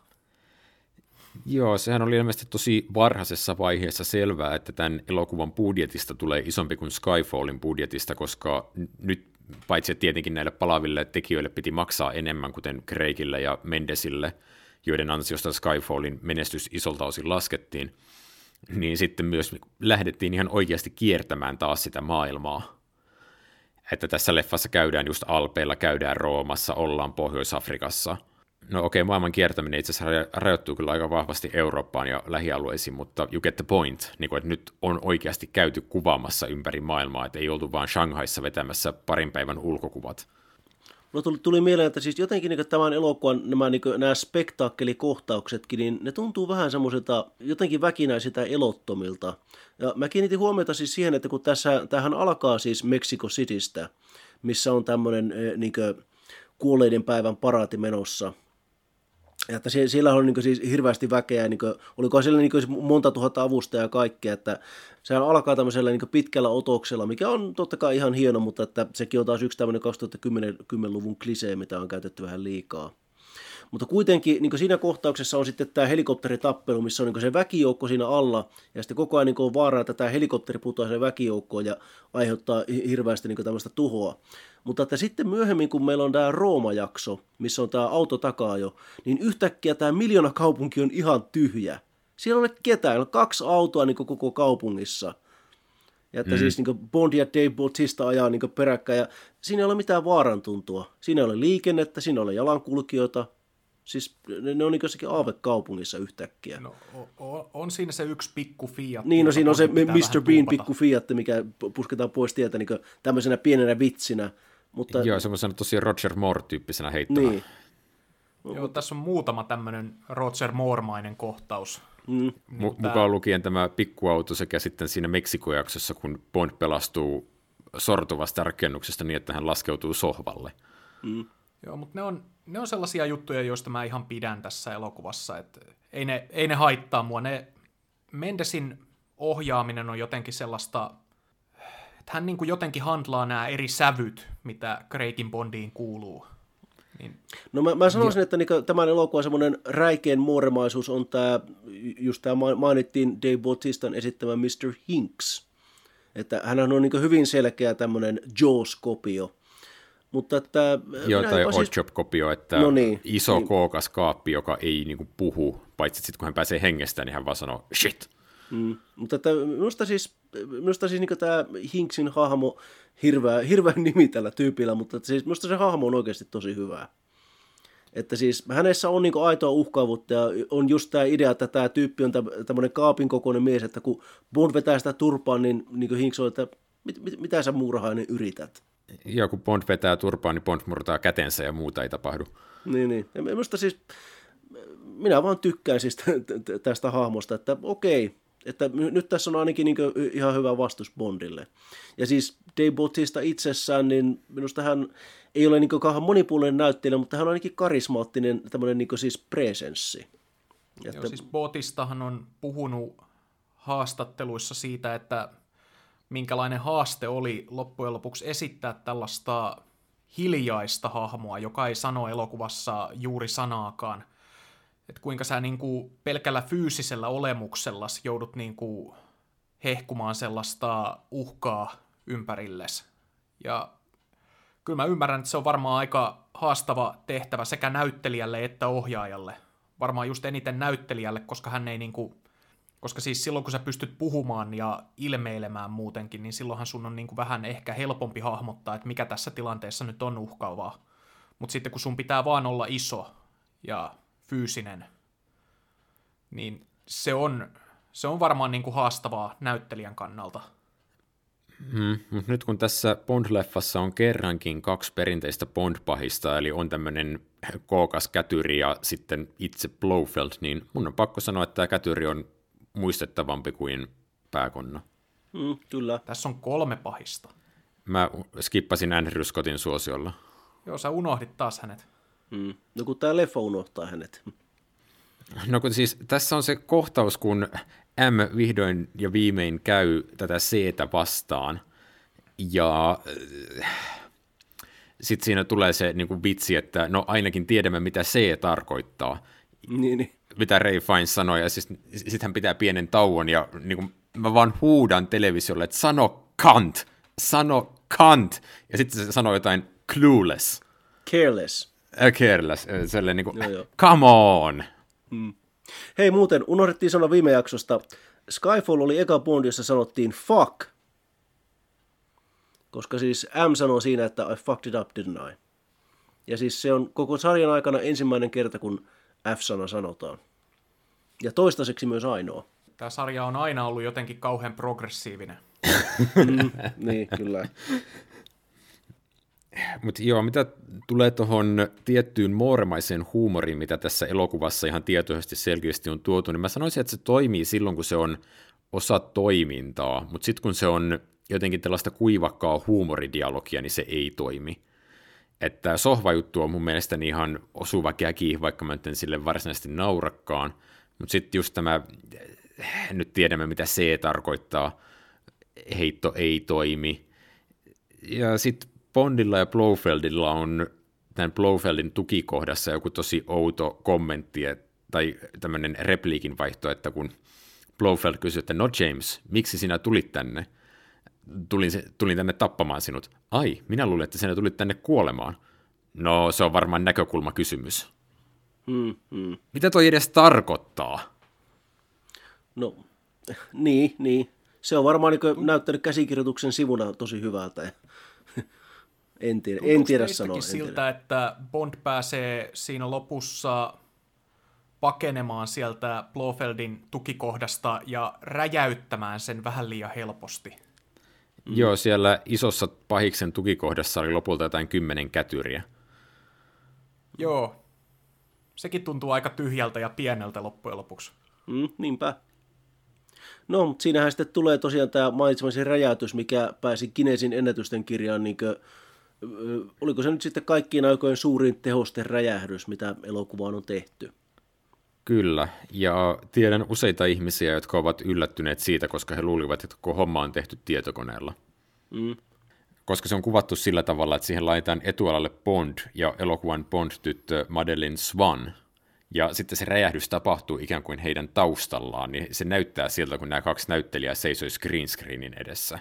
Joo, sehän oli ilmeisesti tosi varhaisessa vaiheessa selvää, että tämän elokuvan budjetista tulee isompi kuin Skyfallin budjetista, koska nyt paitsi tietenkin näille palaville tekijöille piti maksaa enemmän, kuten Craigille ja Mendesille, joiden ansiosta Skyfallin menestys isolta osin laskettiin, niin sitten myös lähdettiin ihan oikeasti kiertämään taas sitä maailmaa että tässä leffassa käydään just Alpeilla, käydään Roomassa, ollaan Pohjois-Afrikassa. No okei, okay, maailman kiertäminen itse asiassa rajoittuu kyllä aika vahvasti Eurooppaan ja lähialueisiin, mutta you get the point, niin kuin, että nyt on oikeasti käyty kuvaamassa ympäri maailmaa, että ei oltu vaan Shanghaissa vetämässä parin päivän ulkokuvat. No tuli, tuli mieleen, että siis jotenkin niin tämän elokuvan nämä, niin kuin, nämä spektaakkelikohtauksetkin, niin ne tuntuu vähän semmoisilta jotenkin väkinäisiltä elottomilta. Ja mä kiinnitin huomiota siis siihen, että kun tässä, tähän alkaa siis Mexico Citystä, missä on tämmöinen niin kuolleiden päivän paraati menossa – ja että siellä on niin siis hirveästi väkeä, niin kuin, oliko siellä niin monta tuhatta avustajaa ja kaikkea, että sehän alkaa tämmöisellä niin pitkällä otoksella, mikä on totta kai ihan hieno, mutta että sekin on taas yksi tämmöinen 2010-luvun klisee, mitä on käytetty vähän liikaa. Mutta kuitenkin niin siinä kohtauksessa on sitten tämä helikopteritappelu, missä on niin se väkijoukko siinä alla, ja sitten koko ajan niin on vaara, että tämä helikopteri putoaa sen väkijoukkoon ja aiheuttaa hirveästi niin tämmöistä tuhoa. Mutta että sitten myöhemmin, kun meillä on tämä Rooma-jakso, missä on tämä auto takaa jo, niin yhtäkkiä tämä miljoona kaupunki on ihan tyhjä. Siellä ei ole ketään, on kaksi autoa niin koko kaupungissa. Ja että mm. siis niin Bond ja Dave Bautista ajaa niin peräkkäin, ja siinä ei ole mitään vaarantuntua. Siinä ei ole liikennettä, siinä ei ole jalankulkijoita, Siis ne, ne on niin jossakin aavekaupungissa yhtäkkiä. No, on, on siinä se yksi pikku Fiat. Niin, no siinä on se Mr. Bean pikku Fiat, mikä pusketaan pois tieltä niin tämmöisenä pienenä vitsinä. Mutta... Joo, semmoisena tosi Roger Moore-tyyppisenä heittona. Niin. Joo, tässä on muutama tämmöinen Roger Moore-mainen kohtaus. Mm. Niin M- mukaan lukien tämä pikkuauto sekä sitten siinä Meksikojaksossa, kun Bond pelastuu sortuvasta rakennuksesta niin, että hän laskeutuu sohvalle. Mm. Joo, mutta ne on, ne on sellaisia juttuja, joista mä ihan pidän tässä elokuvassa, että ei ne, ei ne haittaa mua. Ne, Mendesin ohjaaminen on jotenkin sellaista, että hän niin kuin jotenkin handlaa nämä eri sävyt, mitä Craigin Bondiin kuuluu. Niin. No mä, mä sanoisin, että niin tämän elokuvan semmoinen räikein muoremaisuus on tämä, just tämä mainittiin Dave Bautistan esittämä Mr. Hinks. Että hän on niin hyvin selkeä tämmöinen Jaws-kopio. Mutta että, Joo, tai siis... Oddjob-kopio, että no niin, iso niin. kookas kaappi, joka ei niin kuin, puhu, paitsi sitten kun hän pääsee hengestä, niin hän vaan sanoo shit. Mm, mutta että minusta siis, minusta siis niin tämä Hinksin hahmo, hirveä, hirveä nimi tällä tyypillä, mutta siis minusta se hahmo on oikeasti tosi hyvä. Että siis hänessä on niin aitoa uhkaavuutta ja on just tämä idea, että tämä tyyppi on tämmöinen kaapin kokoinen mies, että kun Bond vetää sitä turpaan, niin, niin Hinks on, että mit, mit, mitä sä muurahainen yrität? Joo, kun Bond vetää turpaan, niin Bond murtaa kätensä ja muuta ei tapahdu. Niin, niin. Ja minusta siis, minä vaan tykkään siis tästä hahmosta, että okei, että nyt tässä on ainakin niin ihan hyvä vastus Bondille. Ja siis Dave Bautista itsessään, niin minusta hän ei ole niin kauhean monipuolinen näyttelijä, mutta hän on ainakin karismaattinen tämmöinen niin siis presenssi. Että... Joo, siis Botistahan on puhunut haastatteluissa siitä, että minkälainen haaste oli loppujen lopuksi esittää tällaista hiljaista hahmoa, joka ei sano elokuvassa juuri sanaakaan. Että kuinka sä niinku pelkällä fyysisellä olemuksella joudut niinku hehkumaan sellaista uhkaa ympärilles. Ja kyllä mä ymmärrän, että se on varmaan aika haastava tehtävä sekä näyttelijälle että ohjaajalle. Varmaan just eniten näyttelijälle, koska hän ei niinku koska siis silloin, kun sä pystyt puhumaan ja ilmeilemään muutenkin, niin silloinhan sun on niin kuin vähän ehkä helpompi hahmottaa, että mikä tässä tilanteessa nyt on uhkaavaa. Mutta sitten kun sun pitää vaan olla iso ja fyysinen, niin se on, se on varmaan niin kuin haastavaa näyttelijän kannalta. Hmm, mutta nyt kun tässä Bond-leffassa on kerrankin kaksi perinteistä Bond-pahista, eli on tämmöinen kookas kätyri ja sitten itse Blofeld, niin mun on pakko sanoa, että tämä kätyri on muistettavampi kuin pääkonna. Mm, kyllä. Tässä on kolme pahista. Mä skippasin Andrew Scottin suosiolla. Joo, sä unohdit taas hänet. Mm. No kun tää leffa unohtaa hänet. No kun siis tässä on se kohtaus, kun M vihdoin ja viimein käy tätä c vastaan. Ja äh, sitten siinä tulee se niin kuin vitsi, että no ainakin tiedämme, mitä C tarkoittaa. Niin, niin mitä Ray Fiennes sanoi, ja siis, sitten hän pitää pienen tauon, ja niin kuin, mä vaan huudan televisiolle, että sano kant, sano kant, ja sitten se sanoo jotain clueless. Careless. Äh, careless, äh, sellainen niin kuin, joo, joo. come on. Hmm. Hei muuten, unohdettiin sanoa viime jaksosta, Skyfall oli eka Bond, jossa sanottiin fuck. Koska siis M sanoo siinä, että I fucked it up, didn't I? Ja siis se on koko sarjan aikana ensimmäinen kerta, kun F-sana sanotaan. Ja toistaiseksi myös ainoa. Tämä sarja on aina ollut jotenkin kauhean progressiivinen. mm, niin, kyllä. Mutta joo, mitä tulee tuohon tiettyyn mooremaiseen huumoriin, mitä tässä elokuvassa ihan tietoisesti selkeästi on tuotu, niin mä sanoisin, että se toimii silloin, kun se on osa toimintaa, mutta sitten kun se on jotenkin tällaista kuivakkaa huumoridialogia, niin se ei toimi. Että sohvajuttu on mun mielestäni ihan osuva käki, vaikka mä en sille varsinaisesti naurakkaan. Mutta sitten just tämä, nyt tiedämme mitä C tarkoittaa, heitto ei toimi. Ja sitten Bondilla ja Blofeldilla on tämän Blofeldin tukikohdassa joku tosi outo kommentti tai tämmöinen repliikin vaihto, että kun Blofeld kysyy, että no James, miksi sinä tulit tänne? tulin, tulin tänne tappamaan sinut. Ai, minä luulin, että sinä tulit tänne kuolemaan. No, se on varmaan näkökulmakysymys. Hmm, hmm. Mitä toi edes tarkoittaa? No, niin, niin. Se on varmaan niin näyttänyt käsikirjoituksen sivuna tosi hyvältä. En tiedä, en tiedä sanoa. En siltä, tiedä. että Bond pääsee siinä lopussa pakenemaan sieltä Blofeldin tukikohdasta ja räjäyttämään sen vähän liian helposti. Mm. Joo, siellä isossa pahiksen tukikohdassa oli lopulta jotain kymmenen kätyriä. Joo. Sekin tuntuu aika tyhjältä ja pieneltä loppujen lopuksi. Mm, niinpä. No, mutta siinähän sitten tulee tosiaan tämä mainitsemasi räjäytys, mikä pääsi Kinesin ennätysten kirjaan, niin kuin, oliko se nyt sitten kaikkien aikojen suurin tehosten räjähdys, mitä elokuvaan on tehty. Kyllä, ja tiedän useita ihmisiä, jotka ovat yllättyneet siitä, koska he luulivat, että koko homma on tehty tietokoneella. Mm. Koska se on kuvattu sillä tavalla, että siihen laitetaan etualalle Bond ja elokuvan Bond-tyttö Madeline Swan. Ja sitten se räjähdys tapahtuu ikään kuin heidän taustallaan, niin se näyttää siltä, kun nämä kaksi näyttelijää seisoi green screenin edessä.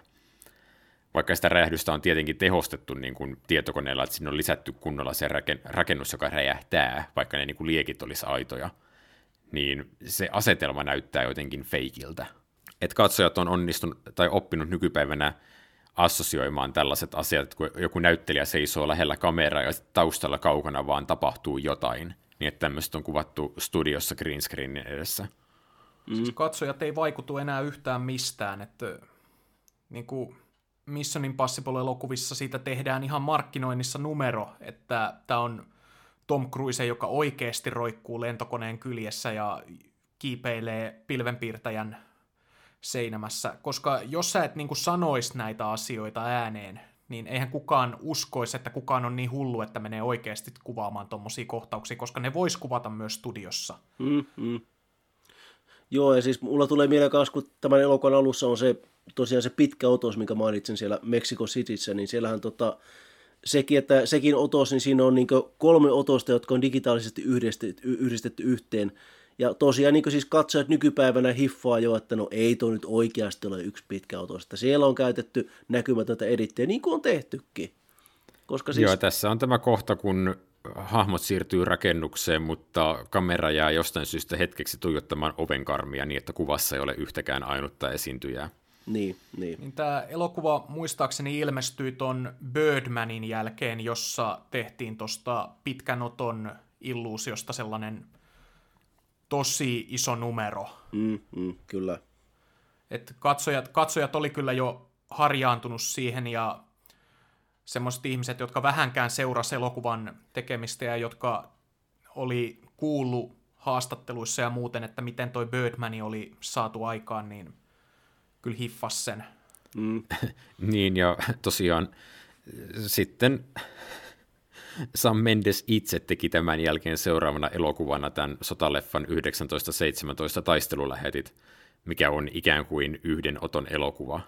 Vaikka sitä räjähdystä on tietenkin tehostettu niin kuin tietokoneella, että sinne on lisätty kunnolla se rakennus, joka räjähtää, vaikka ne niin kuin liekit olisi aitoja – niin se asetelma näyttää jotenkin feikiltä. Että katsojat on onnistunut tai oppinut nykypäivänä assosioimaan tällaiset asiat, kun joku näyttelijä seisoo lähellä kameraa ja taustalla kaukana vaan tapahtuu jotain, niin että tämmöistä on kuvattu studiossa green screenin edessä. Mm. Katsojat ei vaikutu enää yhtään mistään, että niin kuin Mission Impossible-elokuvissa siitä tehdään ihan markkinoinnissa numero, että tämä on Tom Cruise, joka oikeasti roikkuu lentokoneen kyljessä ja kiipeilee pilvenpiirtäjän seinämässä, koska jos sä et niin sanois näitä asioita ääneen, niin eihän kukaan uskoisi, että kukaan on niin hullu, että menee oikeasti kuvaamaan tuommoisia kohtauksia, koska ne vois kuvata myös studiossa. Mm, mm. Joo, ja siis mulla tulee mieleen myös, kun tämän elokuvan alussa on se tosiaan se pitkä otos, minkä mainitsin siellä Mexico Cityssä, niin siellähän tota, sekin, että sekin otos, niin siinä on niin kolme otosta, jotka on digitaalisesti yhdistetty, yhdistetty yhteen. Ja tosiaan niin siis katsojat nykypäivänä hiffaa jo, että no ei toi nyt oikeasti ole yksi pitkä otos. Että siellä on käytetty näkymätöntä edittiä, niin kuin on tehtykin. Koska siis... Joo, tässä on tämä kohta, kun hahmot siirtyy rakennukseen, mutta kamera jää jostain syystä hetkeksi tuijottamaan ovenkarmia niin, että kuvassa ei ole yhtäkään ainutta esiintyjää. Niin, niin. niin tämä elokuva muistaakseni ilmestyi ton Birdmanin jälkeen, jossa tehtiin tuosta pitkän oton illuusiosta sellainen tosi iso numero. Mm, mm, kyllä. Et katsojat, katsojat oli kyllä jo harjaantunut siihen ja semmoiset ihmiset, jotka vähänkään seurasi elokuvan tekemistä ja jotka oli kuullut haastatteluissa ja muuten, että miten toi Birdmani oli saatu aikaan, niin kyllä hiffas sen. Mm. niin, ja tosiaan sitten Sam Mendes itse teki tämän jälkeen seuraavana elokuvana tämän sotaleffan 1917 taistelulähetit, mikä on ikään kuin yhden oton elokuva.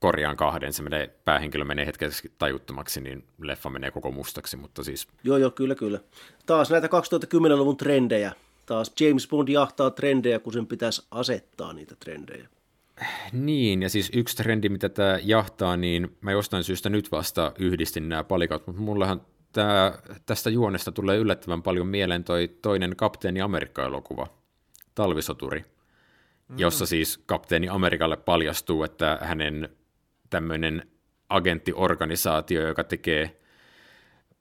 Korjaan kahden, se menee, päähenkilö menee hetkeksi tajuttomaksi, niin leffa menee koko mustaksi, mutta siis... Joo, joo, kyllä, kyllä. Taas näitä 2010-luvun trendejä. Taas James Bond jahtaa trendejä, kun sen pitäisi asettaa niitä trendejä. Niin, ja siis yksi trendi, mitä tämä jahtaa, niin mä jostain syystä nyt vasta yhdistin nämä palikat, mutta mullahan tää, tästä juonesta tulee yllättävän paljon mieleen toi toinen Kapteeni Amerikka-elokuva, Talvisoturi, mm. jossa siis Kapteeni Amerikalle paljastuu, että hänen tämmöinen agenttiorganisaatio, joka tekee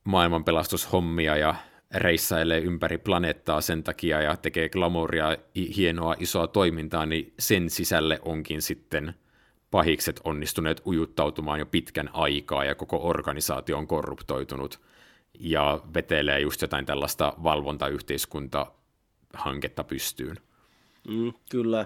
maailmanpelastushommia ja reissailee ympäri planeettaa sen takia ja tekee glamouria, hienoa, isoa toimintaa, niin sen sisälle onkin sitten pahikset onnistuneet ujuttautumaan jo pitkän aikaa ja koko organisaatio on korruptoitunut ja vetelee just jotain tällaista valvontayhteiskunta-hanketta pystyyn. Mm, kyllä.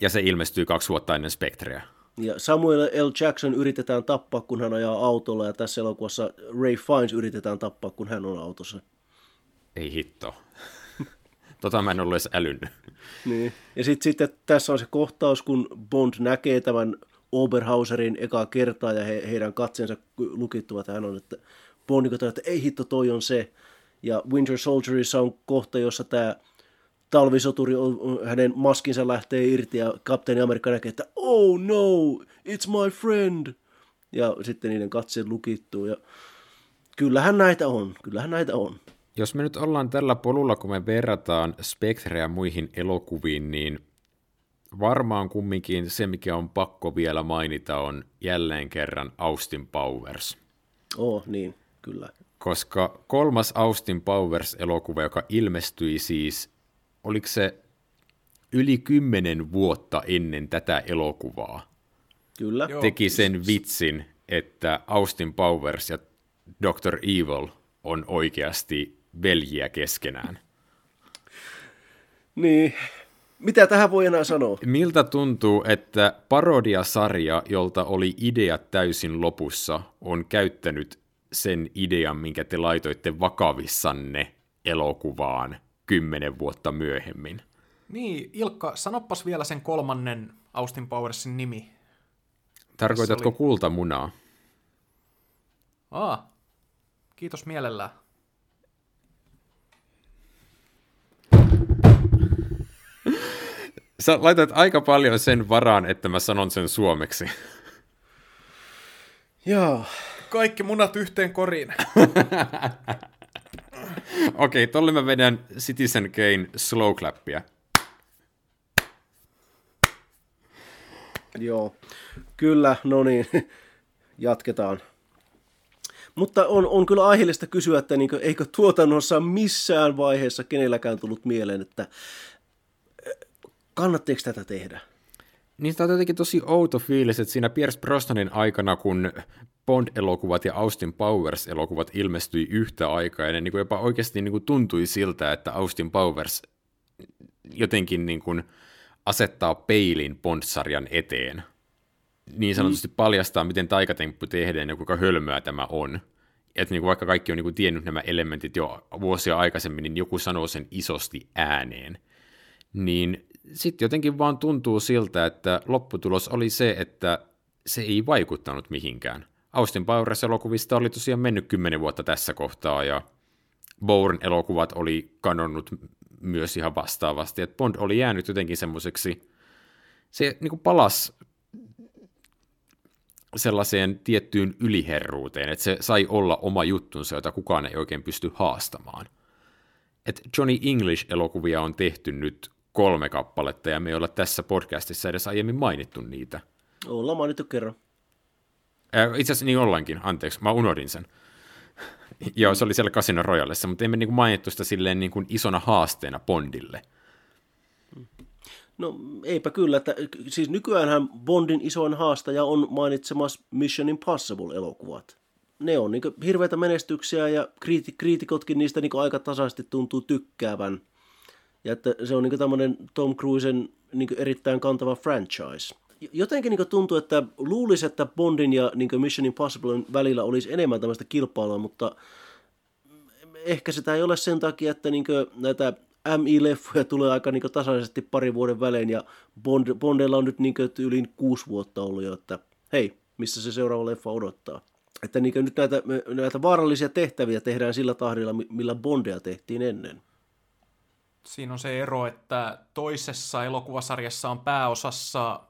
Ja se ilmestyy kaksi vuotta ennen Spectrea. Ja Samuel L. Jackson yritetään tappaa, kun hän ajaa autolla, ja tässä elokuvassa Ray Fiennes yritetään tappaa, kun hän on autossa. Ei hitto. tota mä en ollut edes älynnyt. Niin. Ja sitten sit, tässä on se kohtaus, kun Bond näkee tämän Oberhauserin ekaa kertaa ja he, heidän katseensa lukittuvat. Hän on, että Bond niin että ei hitto, toi on se. Ja Winter Soldierissa on kohta, jossa tämä talvisoturi, hänen maskinsa lähtee irti ja kapteeni Amerikka näkee, että oh no, it's my friend. Ja sitten niiden katseet lukittuu ja kyllähän näitä on, kyllähän näitä on. Jos me nyt ollaan tällä polulla, kun me verrataan Spectreä muihin elokuviin, niin varmaan kumminkin se, mikä on pakko vielä mainita, on jälleen kerran Austin Powers. Oh, niin, kyllä. Koska kolmas Austin Powers-elokuva, joka ilmestyi siis, oliko se yli kymmenen vuotta ennen tätä elokuvaa, Kyllä. teki sen vitsin, että Austin Powers ja Dr. Evil on oikeasti veljiä keskenään. Niin, mitä tähän voi enää sanoa? Miltä tuntuu, että parodiasarja, jolta oli ideat täysin lopussa, on käyttänyt sen idean, minkä te laitoitte vakavissanne elokuvaan kymmenen vuotta myöhemmin? Niin, Ilkka, sanoppas vielä sen kolmannen Austin Powersin nimi. Tarkoitatko oli... kultamunaa? Aa, kiitos mielellään. Sä laitat aika paljon sen varaan, että mä sanon sen suomeksi. Joo. Kaikki munat yhteen koriin. Okei, okay, tolle mä vedän Citizen Kane slow clappia. Joo, kyllä, no niin. jatketaan. Mutta on, on kyllä aiheellista kysyä, että niin kuin, eikö tuotannossa missään vaiheessa kenelläkään tullut mieleen, että kannatteko tätä tehdä? Tämä on jotenkin tosi outo fiilis, että siinä Pierce Brosnanin aikana, kun Bond-elokuvat ja Austin Powers-elokuvat ilmestyi yhtä aikaa, ja ne niin kuin jopa oikeasti niin kuin tuntui siltä, että Austin Powers jotenkin niin kuin asettaa peilin Bond-sarjan eteen. Niin sanotusti mm. paljastaa, miten taikatemppu tehdään ja kuinka hölmöä tämä on. Että niin kuin vaikka kaikki on niin kuin tiennyt nämä elementit jo vuosia aikaisemmin, niin joku sanoo sen isosti ääneen. Niin sitten jotenkin vaan tuntuu siltä, että lopputulos oli se, että se ei vaikuttanut mihinkään. Austin Powers-elokuvista oli tosiaan mennyt kymmenen vuotta tässä kohtaa, ja Bourne-elokuvat oli kanonnut myös ihan vastaavasti, että Bond oli jäänyt jotenkin semmoiseksi, se niin kuin palas sellaiseen tiettyyn yliherruuteen, että se sai olla oma juttunsa, jota kukaan ei oikein pysty haastamaan. Et Johnny English-elokuvia on tehty nyt kolme kappaletta, ja me ei olla tässä podcastissa edes aiemmin mainittu niitä. Ollaan mainittu kerran. Itse asiassa niin ollaankin, anteeksi, mä unohdin sen. Joo, se oli siellä Casino Royalessa, mutta emme niin kuin mainittu sitä silleen niin kuin isona haasteena Bondille. No eipä kyllä, että siis nykyäänhän Bondin isoin haastaja on mainitsemas Mission Impossible-elokuvat. Ne on niin hirveitä menestyksiä ja kriiti- kriitikotkin niistä niin aika tasaisesti tuntuu tykkäävän. Ja että se on niin tämmöinen Tom Cruisen niin erittäin kantava franchise. Jotenkin niin tuntuu, että luulisi, että Bondin ja niin Mission Impossiblen välillä olisi enemmän tämmöistä kilpailua, mutta ehkä sitä ei ole sen takia, että niin näitä MI-leffoja tulee aika niin tasaisesti pari vuoden välein, ja Bond, Bondilla on nyt niin yli kuusi vuotta ollut jo, että hei, missä se seuraava leffa odottaa. Että niin nyt näitä, näitä vaarallisia tehtäviä tehdään sillä tahdilla, millä Bondia tehtiin ennen. Siinä on se ero, että toisessa elokuvasarjassa on pääosassa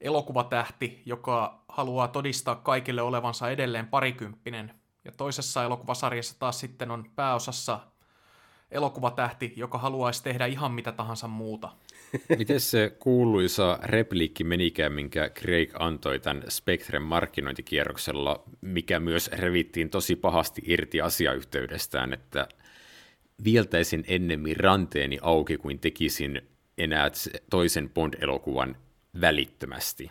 elokuvatähti, joka haluaa todistaa kaikille olevansa edelleen parikymppinen. Ja toisessa elokuvasarjassa taas sitten on pääosassa elokuvatähti, joka haluaisi tehdä ihan mitä tahansa muuta. Miten se kuuluisa repliikki menikään, minkä Craig antoi tämän Spectren markkinointikierroksella, mikä myös revittiin tosi pahasti irti asiayhteydestään, että vieltäisin ennemmin ranteeni auki kuin tekisin enää toisen Bond-elokuvan välittömästi.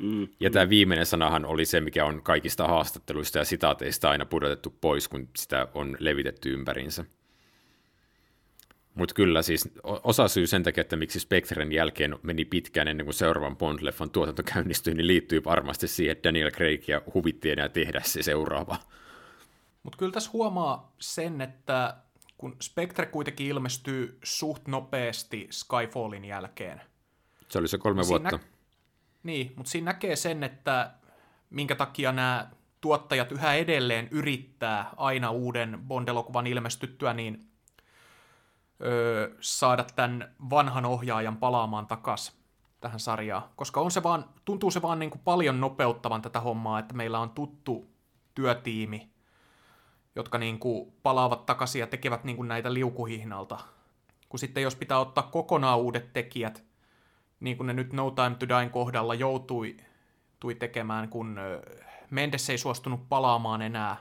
Mm, ja tämä viimeinen sanahan oli se, mikä on kaikista haastatteluista ja sitaateista aina pudotettu pois, kun sitä on levitetty ympärinsä. Mutta kyllä siis osa syy sen takia, että miksi Spectren jälkeen meni pitkään ennen kuin seuraavan Bond-leffan tuotanto käynnistyi, niin liittyy varmasti siihen, että Daniel Craig ja huvitti enää tehdä se seuraava. Mutta kyllä tässä huomaa sen, että kun Spectre kuitenkin ilmestyy suht nopeasti Skyfallin jälkeen. Se oli se kolme siinä vuotta. Nä- niin, mutta siinä näkee sen, että minkä takia nämä tuottajat yhä edelleen yrittää aina uuden Bond-elokuvan ilmestyttyä, niin öö, saada tämän vanhan ohjaajan palaamaan takas tähän sarjaan. Koska on se vaan, tuntuu se vaan niin kuin paljon nopeuttavan tätä hommaa, että meillä on tuttu työtiimi, jotka niin kuin palaavat takaisin ja tekevät niin kuin näitä liukuhihnalta. Kun sitten jos pitää ottaa kokonaan uudet tekijät, niin kuin ne nyt No Time to Dine kohdalla joutui tui tekemään, kun Mendes ei suostunut palaamaan enää,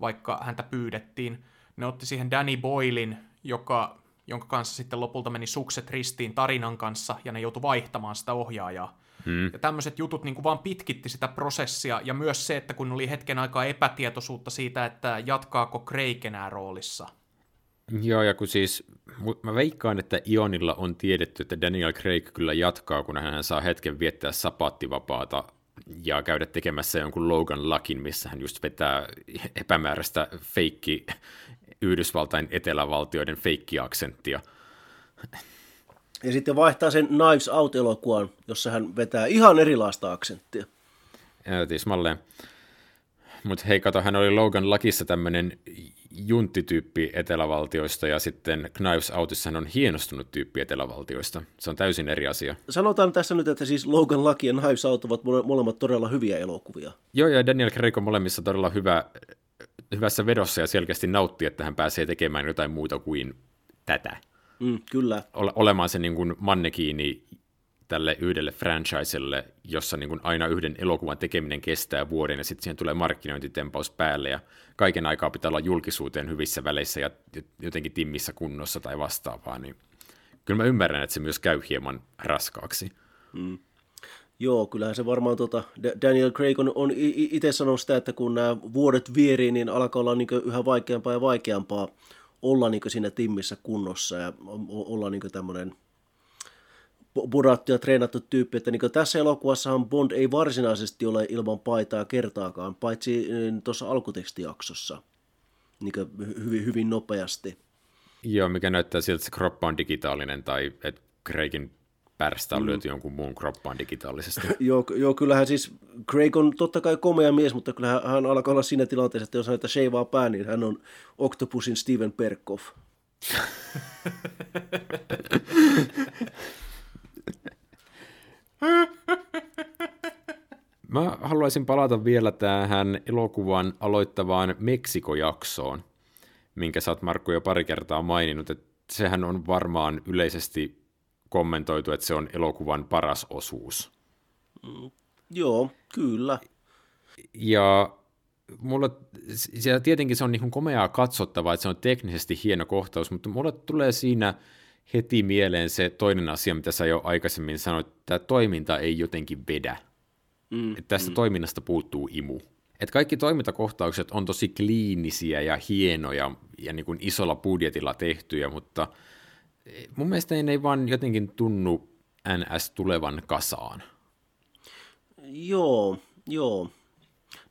vaikka häntä pyydettiin. Ne otti siihen Danny Boylin, joka, jonka kanssa sitten lopulta meni sukset ristiin tarinan kanssa, ja ne joutui vaihtamaan sitä ohjaajaa. Hmm. Ja tämmöiset jutut niin kuin vaan pitkitti sitä prosessia, ja myös se, että kun oli hetken aikaa epätietoisuutta siitä, että jatkaako Craig enää roolissa. Joo, ja kun siis, mä veikkaan, että Ionilla on tiedetty, että Daniel Craig kyllä jatkaa, kun hän saa hetken viettää sapaattivapaata ja käydä tekemässä jonkun Logan Lakin, missä hän just vetää epämääräistä feikki Yhdysvaltain etelävaltioiden feikkiaksenttia. Ja sitten vaihtaa sen Knives Out-elokuvan, jossa hän vetää ihan erilaista aksenttia. Ja tismalleen. Mutta hei, kato, hän oli Logan Lakissa tämmöinen junttityyppi etelävaltioista ja sitten Knives Outissa hän on hienostunut tyyppi etelävaltioista. Se on täysin eri asia. Sanotaan tässä nyt, että siis Logan Lucky ja Knives Out ovat molemmat todella hyviä elokuvia. Joo, ja Daniel Craig on molemmissa todella hyvä, hyvässä vedossa ja selkeästi nauttii, että hän pääsee tekemään jotain muuta kuin tätä. Mm, kyllä. Ole, olemaan se niin kuin mannekiini tälle yhdelle franchiselle, jossa niin kuin aina yhden elokuvan tekeminen kestää vuoden ja sitten siihen tulee markkinointitempaus päälle ja kaiken aikaa pitää olla julkisuuteen hyvissä väleissä ja jotenkin timmissä kunnossa tai vastaavaa, niin kyllä mä ymmärrän, että se myös käy hieman raskaaksi. Mm. Joo, kyllähän se varmaan tota, Daniel Craig on, on itse sanonut sitä, että kun nämä vuodet vierii, niin alkaa olla niin yhä vaikeampaa ja vaikeampaa olla niin siinä timmissä kunnossa ja olla niin tämmöinen budattu ja treenattu tyyppi, että niin tässä elokuvassahan Bond ei varsinaisesti ole ilman paitaa kertaakaan, paitsi niin tuossa alkutekstijaksossa niin hyvin, hyvin nopeasti. Joo, mikä näyttää siltä, että se kroppa on digitaalinen tai että Craigin pärstä on mm. lyöty jonkun muun kroppaan digitaalisesti. joo, joo, kyllähän siis Craig on totta kai komea mies, mutta kyllähän hän alkaa olla siinä tilanteessa, että jos hän sheivaa pää, niin hän on Octopusin Steven Perkov. Mä haluaisin palata vielä tähän elokuvan aloittavaan Meksikojaksoon, minkä sä oot Markku jo pari kertaa maininnut, että sehän on varmaan yleisesti kommentoitu, että se on elokuvan paras osuus. Mm, joo, kyllä. Ja mulla, ja tietenkin se on niin komeaa katsottavaa, että se on teknisesti hieno kohtaus, mutta mulle tulee siinä heti mieleen se toinen asia, mitä sä jo aikaisemmin sanoit, että tämä toiminta ei jotenkin vedä. Mm, että tästä mm. toiminnasta puuttuu imu. Että kaikki toimintakohtaukset on tosi kliinisiä ja hienoja ja niin kuin isolla budjetilla tehtyjä, mutta – mun mielestä ne ei vaan jotenkin tunnu NS tulevan kasaan. Joo, joo.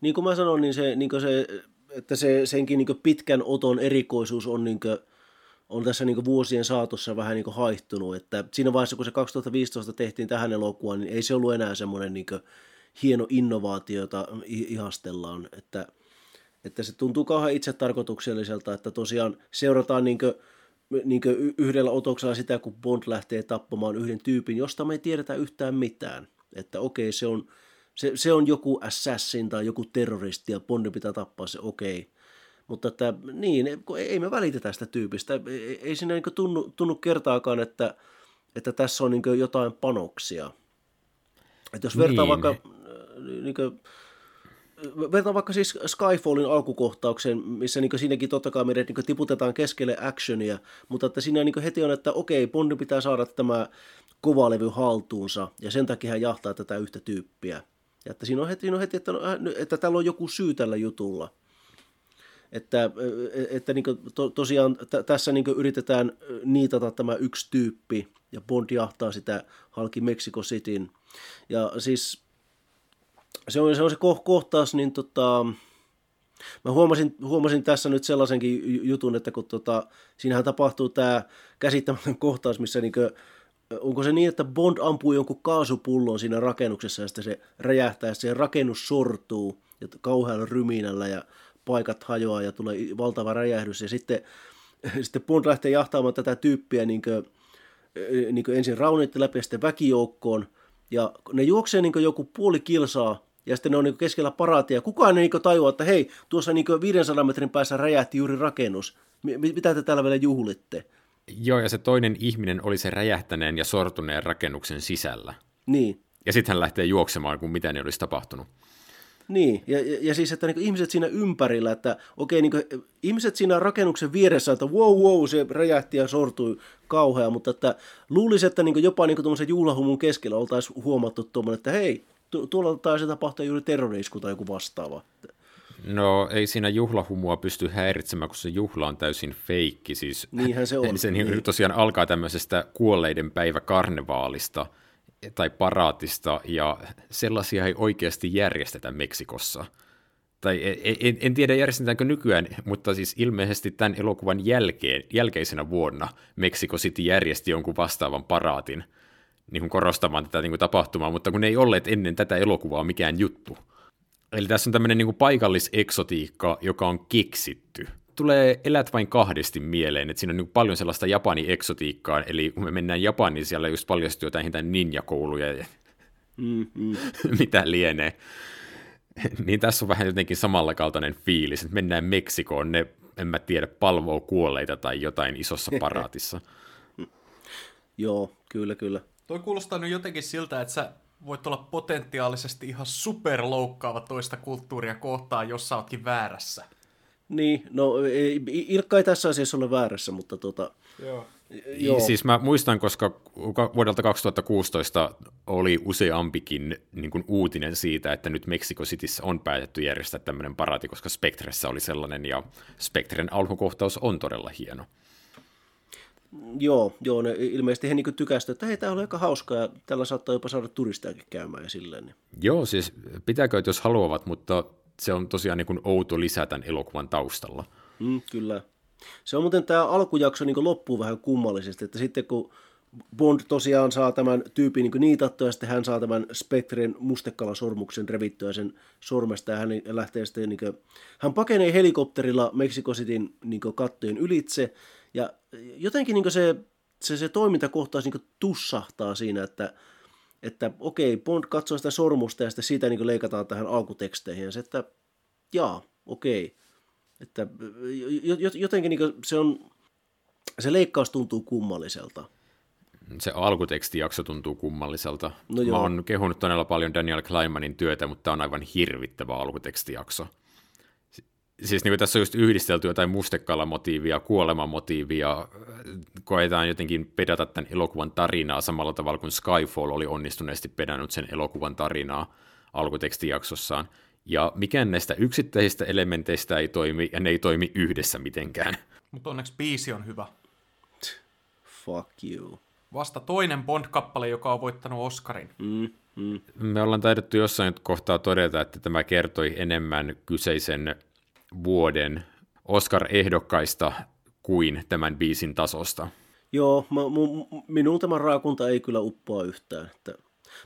Niin kuin mä sanoin, niin se, niin se että se, senkin niin pitkän oton erikoisuus on, niin kuin, on tässä niin vuosien saatossa vähän niin haihtunut. Että siinä vaiheessa, kun se 2015 tehtiin tähän elokuvaan, niin ei se ollut enää semmoinen niin hieno innovaatio, jota ihastellaan. Että, että se tuntuu kauhean itsetarkoitukselliselta, että tosiaan seurataan niin niin yhdellä otoksella sitä, kun Bond lähtee tappamaan yhden tyypin, josta me ei tiedetä yhtään mitään. Että okei, se on, se, se on joku assassin tai joku terroristi ja Bondin pitää tappaa se, okei. Mutta että, niin, ei me välitetä sitä tyypistä. Ei, ei siinä niin tunnu, tunnu kertaakaan, että, että tässä on niin jotain panoksia. Että jos vertaa niin. vaikka niin kuin, vertaan vaikka siis Skyfallin alkukohtaukseen, missä niin siinäkin totta kai meidät niin tiputetaan keskelle actionia, mutta että siinä niin heti on, että okei, Bondi pitää saada tämä kovalevy haltuunsa, ja sen takia hän jahtaa tätä yhtä tyyppiä. Ja että siinä on heti, on heti että, no, äh, että täällä on joku syy tällä jutulla. Että, että niin to, tosiaan t- tässä niin yritetään niitata tämä yksi tyyppi, ja Bond jahtaa sitä halki Mexico Cityn. Ja siis se on se, on se kohtaus, niin tota, mä huomasin, huomasin tässä nyt sellaisenkin jutun, että kun tota, siinähän tapahtuu tämä käsittämätön kohtaus, missä niinkö, onko se niin, että Bond ampuu jonkun kaasupullon siinä rakennuksessa ja sitten se räjähtää ja se rakennus sortuu ja kauhealla ryminällä ja paikat hajoaa ja tulee valtava räjähdys. Ja sitten, sitten Bond lähtee jahtaamaan tätä tyyppiä niin kuin, niin kuin ensin raunitti läpi ja sitten väkijoukkoon ja ne juoksee niin joku puoli kilsaa ja sitten ne on niin keskellä paraatia. Ja kukaan ei niin tajua, että hei, tuossa niin 500 metrin päässä räjähti juuri rakennus. Mitä te täällä vielä juhlitte? Joo, ja se toinen ihminen oli se räjähtäneen ja sortuneen rakennuksen sisällä. Niin. Ja sitten hän lähtee juoksemaan, kun mitään ei olisi tapahtunut. Niin, ja, ja, ja siis, että niin ihmiset siinä ympärillä, että okei, niin ihmiset siinä rakennuksen vieressä, että wow, wow, se räjähti ja sortui kauhea, mutta että luulisi, että niin jopa niin tuommoisen juhlahumun keskellä oltaisiin huomattu tuommoinen, että hei, tu- tuolla taisi tapahtua juuri terrorisku tai joku vastaava. No ei siinä juhlahumua pysty häiritsemään, kun se juhla on täysin feikki. Siis, Niinhän se on. Se niin. tosiaan alkaa tämmöisestä kuolleiden päivä karnevaalista tai paraatista, ja sellaisia ei oikeasti järjestetä Meksikossa. Tai en, en, en tiedä järjestetäänkö nykyään, mutta siis ilmeisesti tämän elokuvan jälkeen, jälkeisenä vuonna Meksiko City järjesti jonkun vastaavan paraatin – niin kuin korostamaan tätä niin kuin tapahtumaa, mutta kun ne ei olleet ennen tätä elokuvaa mikään juttu. Eli tässä on tämmöinen niin paikalliseksotiikka, joka on keksitty. Tulee elät vain kahdesti mieleen, että siinä on niin paljon sellaista Japani-eksotiikkaa, eli kun me mennään Japaniin, siellä just paljastuu jotain jotain ninjakouluja ja mm, mm. mitä lienee. niin tässä on vähän jotenkin samalla kaltainen fiilis, että mennään Meksikoon, ne, en mä tiedä, palvoo kuolleita tai jotain isossa paraatissa. Joo, kyllä, kyllä. Toi kuulostaa nyt jotenkin siltä, että sä voit olla potentiaalisesti ihan superloukkaava toista kulttuuria kohtaan, jos sä ootkin väärässä. Niin, no ei, Ilkka ei tässä asiassa ole väärässä, mutta tota... Joo. Joo. Siis mä muistan, koska vuodelta 2016 oli useampikin niin kuin uutinen siitä, että nyt Mexico Cityssä on päätetty järjestää tämmöinen parati, koska Spectressä oli sellainen, ja Spectren alkukohtaus on todella hieno. Joo, joo ne ilmeisesti he niin tykäsivät, että hei, tämä oli aika hauskaa ja tällä saattaa jopa saada turistejakin käymään ja silleen. Niin. Joo, siis pitääkö, jos haluavat, mutta se on tosiaan niin kuin outo lisä tämän elokuvan taustalla. Mm, kyllä. Se on muuten tämä alkujakso niin loppuu vähän kummallisesti, että sitten kun Bond tosiaan saa tämän tyypin niin niitattua ja sitten hän saa tämän Spectren mustekalasormuksen revittyä sen sormesta ja hän lähtee sitten, niin kuin, hän pakenee helikopterilla Mexico Cityn niin kattojen ylitse ja jotenkin niin se, se, se toimintakohtaus niin tussahtaa siinä, että, että okei, Bond katsoo sitä sormusta ja sitten siitä niin leikataan tähän alkuteksteihin ja se, että jaa, okei. Että jotenkin niin se on, se leikkaus tuntuu kummalliselta. Se alkutekstijakso tuntuu kummalliselta. No Mä oon kehunut todella paljon Daniel Kleinmanin työtä, mutta tämä on aivan hirvittävä alkutekstijakso siis niin kuin tässä on just yhdistelty jotain mustekalamotiivia, kuolemamotiivia, koetaan jotenkin pedata tämän elokuvan tarinaa samalla tavalla kuin Skyfall oli onnistuneesti pedannut sen elokuvan tarinaa alkutekstijaksossaan. Ja mikään näistä yksittäisistä elementeistä ei toimi, ja ne ei toimi yhdessä mitenkään. Mutta onneksi biisi on hyvä. Fuck you. Vasta toinen Bond-kappale, joka on voittanut Oscarin. Mm, mm. Me ollaan taidettu jossain kohtaa todeta, että tämä kertoi enemmän kyseisen vuoden Oscar-ehdokkaista kuin tämän biisin tasosta. Joo, mä, mu, minun tämä raakunta ei kyllä uppoa yhtään. Että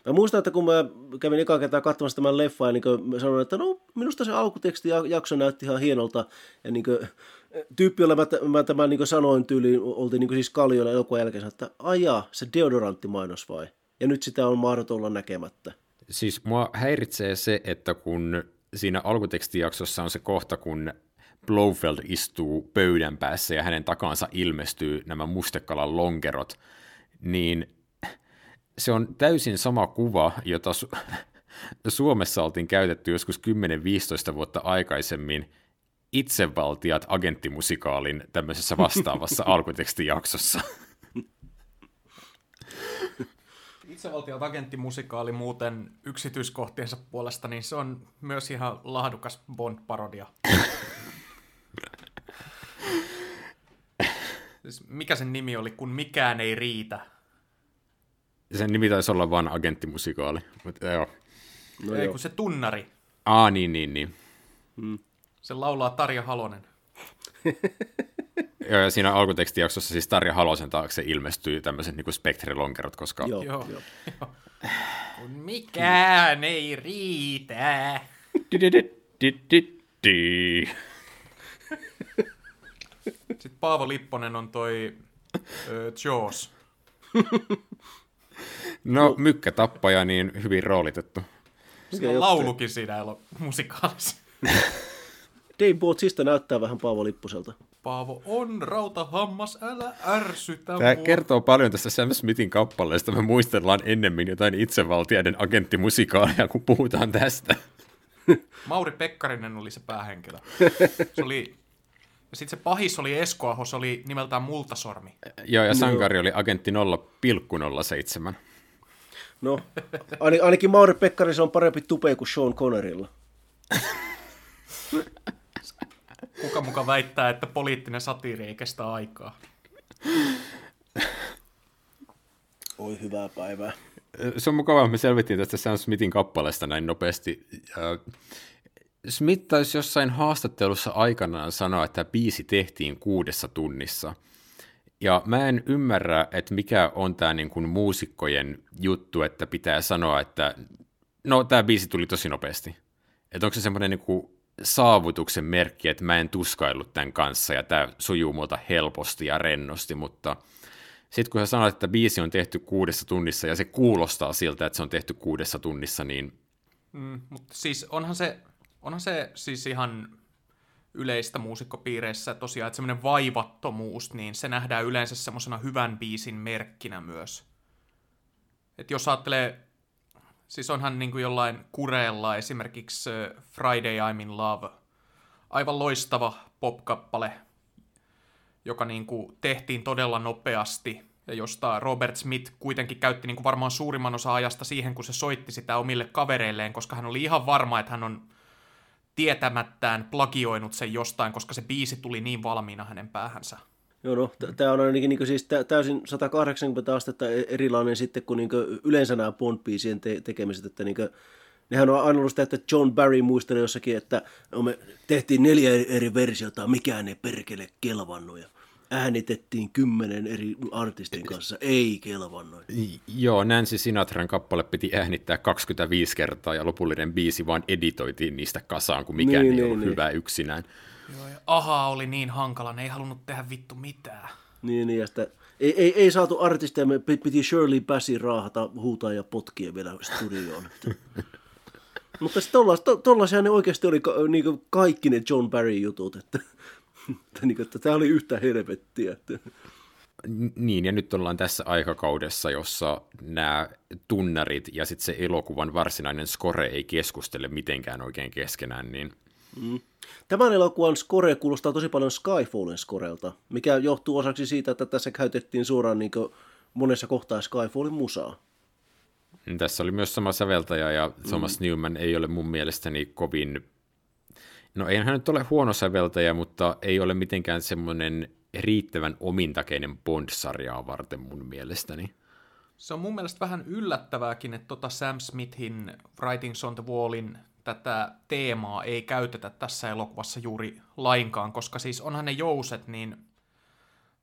Mä muistan, että kun mä kävin eka kertaa katsomassa tämän leffan, niin mä sanoin, että no minusta se alkuteksti jakso näytti ihan hienolta. Ja niin kuin, tyyppi, jolle mä, mä tämän niin sanoin tyyliin, oltiin niin siis Kalliolla elokuvan jälkeen, että ajaa, se deodoranttimainos vai? Ja nyt sitä on mahdoton olla näkemättä. Siis mua häiritsee se, että kun siinä alkutekstijaksossa on se kohta, kun Blofeld istuu pöydän päässä ja hänen takaansa ilmestyy nämä mustekalan lonkerot, niin se on täysin sama kuva, jota Su- Suomessa oltiin käytetty joskus 10-15 vuotta aikaisemmin itsevaltiat agenttimusikaalin tämmöisessä vastaavassa alkutekstijaksossa. Itsevaltiot agenttimusikaali muuten yksityiskohtiensa puolesta, niin se on myös ihan lahdukas Bond-parodia. siis mikä sen nimi oli, kun mikään ei riitä? Sen nimi taisi olla vain agenttimusikaali, mutta joo. No ei, joo. kun se tunnari. Aa, niin, niin, niin. Hmm. Se laulaa Tarja Halonen. Siinä alkutekstijaksossa siis Tarja Halosen taakse ilmestyy tämmöiset niin spektrilonkerot, koska... Joo, joo. joo. Kun mikään ei riitä. Sitten Paavo Lipponen on toi uh, Jaws. No, mykkä tappaja, niin hyvin roolitettu. Se on laulukin siinä musikaalissa. Dave Bautista näyttää vähän Paavo Lipposelta. Paavo on rautahammas, älä ärsytä Tämä mua. kertoo paljon tästä Sam Smithin kappaleesta. Me muistellaan ennemmin jotain itsevaltiaiden agenttimusikaalia, kun puhutaan tästä. Mauri Pekkarinen oli se päähenkilö. Se oli ja sitten se pahis oli Esko se oli nimeltään Multasormi. Joo, ja sankari oli agentti 0,07. No, ainakin Mauri Pekkarisen on parempi tupe kuin Sean Connerilla. Kuka muka väittää, että poliittinen satiiri ei kestä aikaa? Oi hyvää päivää. Se on mukavaa, me selvittiin tästä Sam Smithin kappaleesta näin nopeasti. Smith taisi jossain haastattelussa aikanaan sanoa, että biisi tehtiin kuudessa tunnissa. Ja mä en ymmärrä, että mikä on tämä niin kuin muusikkojen juttu, että pitää sanoa, että no tämä biisi tuli tosi nopeasti. Että onko se semmoinen niin kuin saavutuksen merkki, että mä en tuskaillut tämän kanssa ja tämä sujuu multa helposti ja rennosti, mutta sitten kun sä sanoit, että biisi on tehty kuudessa tunnissa ja se kuulostaa siltä, että se on tehty kuudessa tunnissa, niin... Mm, mutta siis onhan se, onhan se siis ihan yleistä muusikkopiireissä tosiaan, että semmoinen vaivattomuus, niin se nähdään yleensä semmoisena hyvän biisin merkkinä myös. että jos ajattelee, siis onhan niin kuin jollain kureella esimerkiksi Friday I'm in Love, aivan loistava popkappale, joka niin kuin tehtiin todella nopeasti, ja josta Robert Smith kuitenkin käytti niin kuin varmaan suurimman osa ajasta siihen, kun se soitti sitä omille kavereilleen, koska hän oli ihan varma, että hän on tietämättään plagioinut sen jostain, koska se biisi tuli niin valmiina hänen päähänsä. Joo, no, tämä on ainakin niin siis täysin 180 astetta e- erilainen sitten kuin, niin kuin yleensä nämä Bond-biisien te- tekemiset, että niin kuin, nehän on aina ollut sitä, että John Barry muisteli jossakin, että me tehtiin neljä eri versiota, mikään ei perkele kelvannut ja äänitettiin kymmenen eri artistin kanssa, ei kelvannut. Joo, Nancy Sinatran kappale piti äänittää 25 kertaa ja lopullinen biisi vaan editoitiin niistä kasaan, kun mikään niin, ei niin, ollut niin. hyvä yksinään. Joo, ja aha oli niin hankala, ne ei halunnut tehdä vittu mitään. Niin, niin ja sitä, ei, ei, ei saatu artisteja, me piti Shirley Bassin raahata, huutaa ja potkia vielä studioon. Mutta tollaisia ne oikeasti oli niin kaikki ne John Barry jutut, että, että, niin, että tämä oli yhtä helvettiä. Että. Niin, ja nyt ollaan tässä aikakaudessa, jossa nämä tunnarit ja sitten se elokuvan varsinainen score ei keskustele mitenkään oikein keskenään, niin Mm. Tämän elokuvan score kuulostaa tosi paljon Skyfallin scorelta, mikä johtuu osaksi siitä, että tässä käytettiin suoraan niin monessa kohtaa Skyfallin musaa. Tässä oli myös sama säveltäjä ja Thomas mm. Newman ei ole mun mielestäni kovin, no eihän hän nyt ole huono säveltäjä, mutta ei ole mitenkään semmoinen riittävän omintakeinen Bond-sarjaa varten mun mielestäni. Se on mun mielestä vähän yllättävääkin, että tota Sam Smithin Writings on the Wallin tätä teemaa ei käytetä tässä elokuvassa juuri lainkaan, koska siis onhan ne jouset niin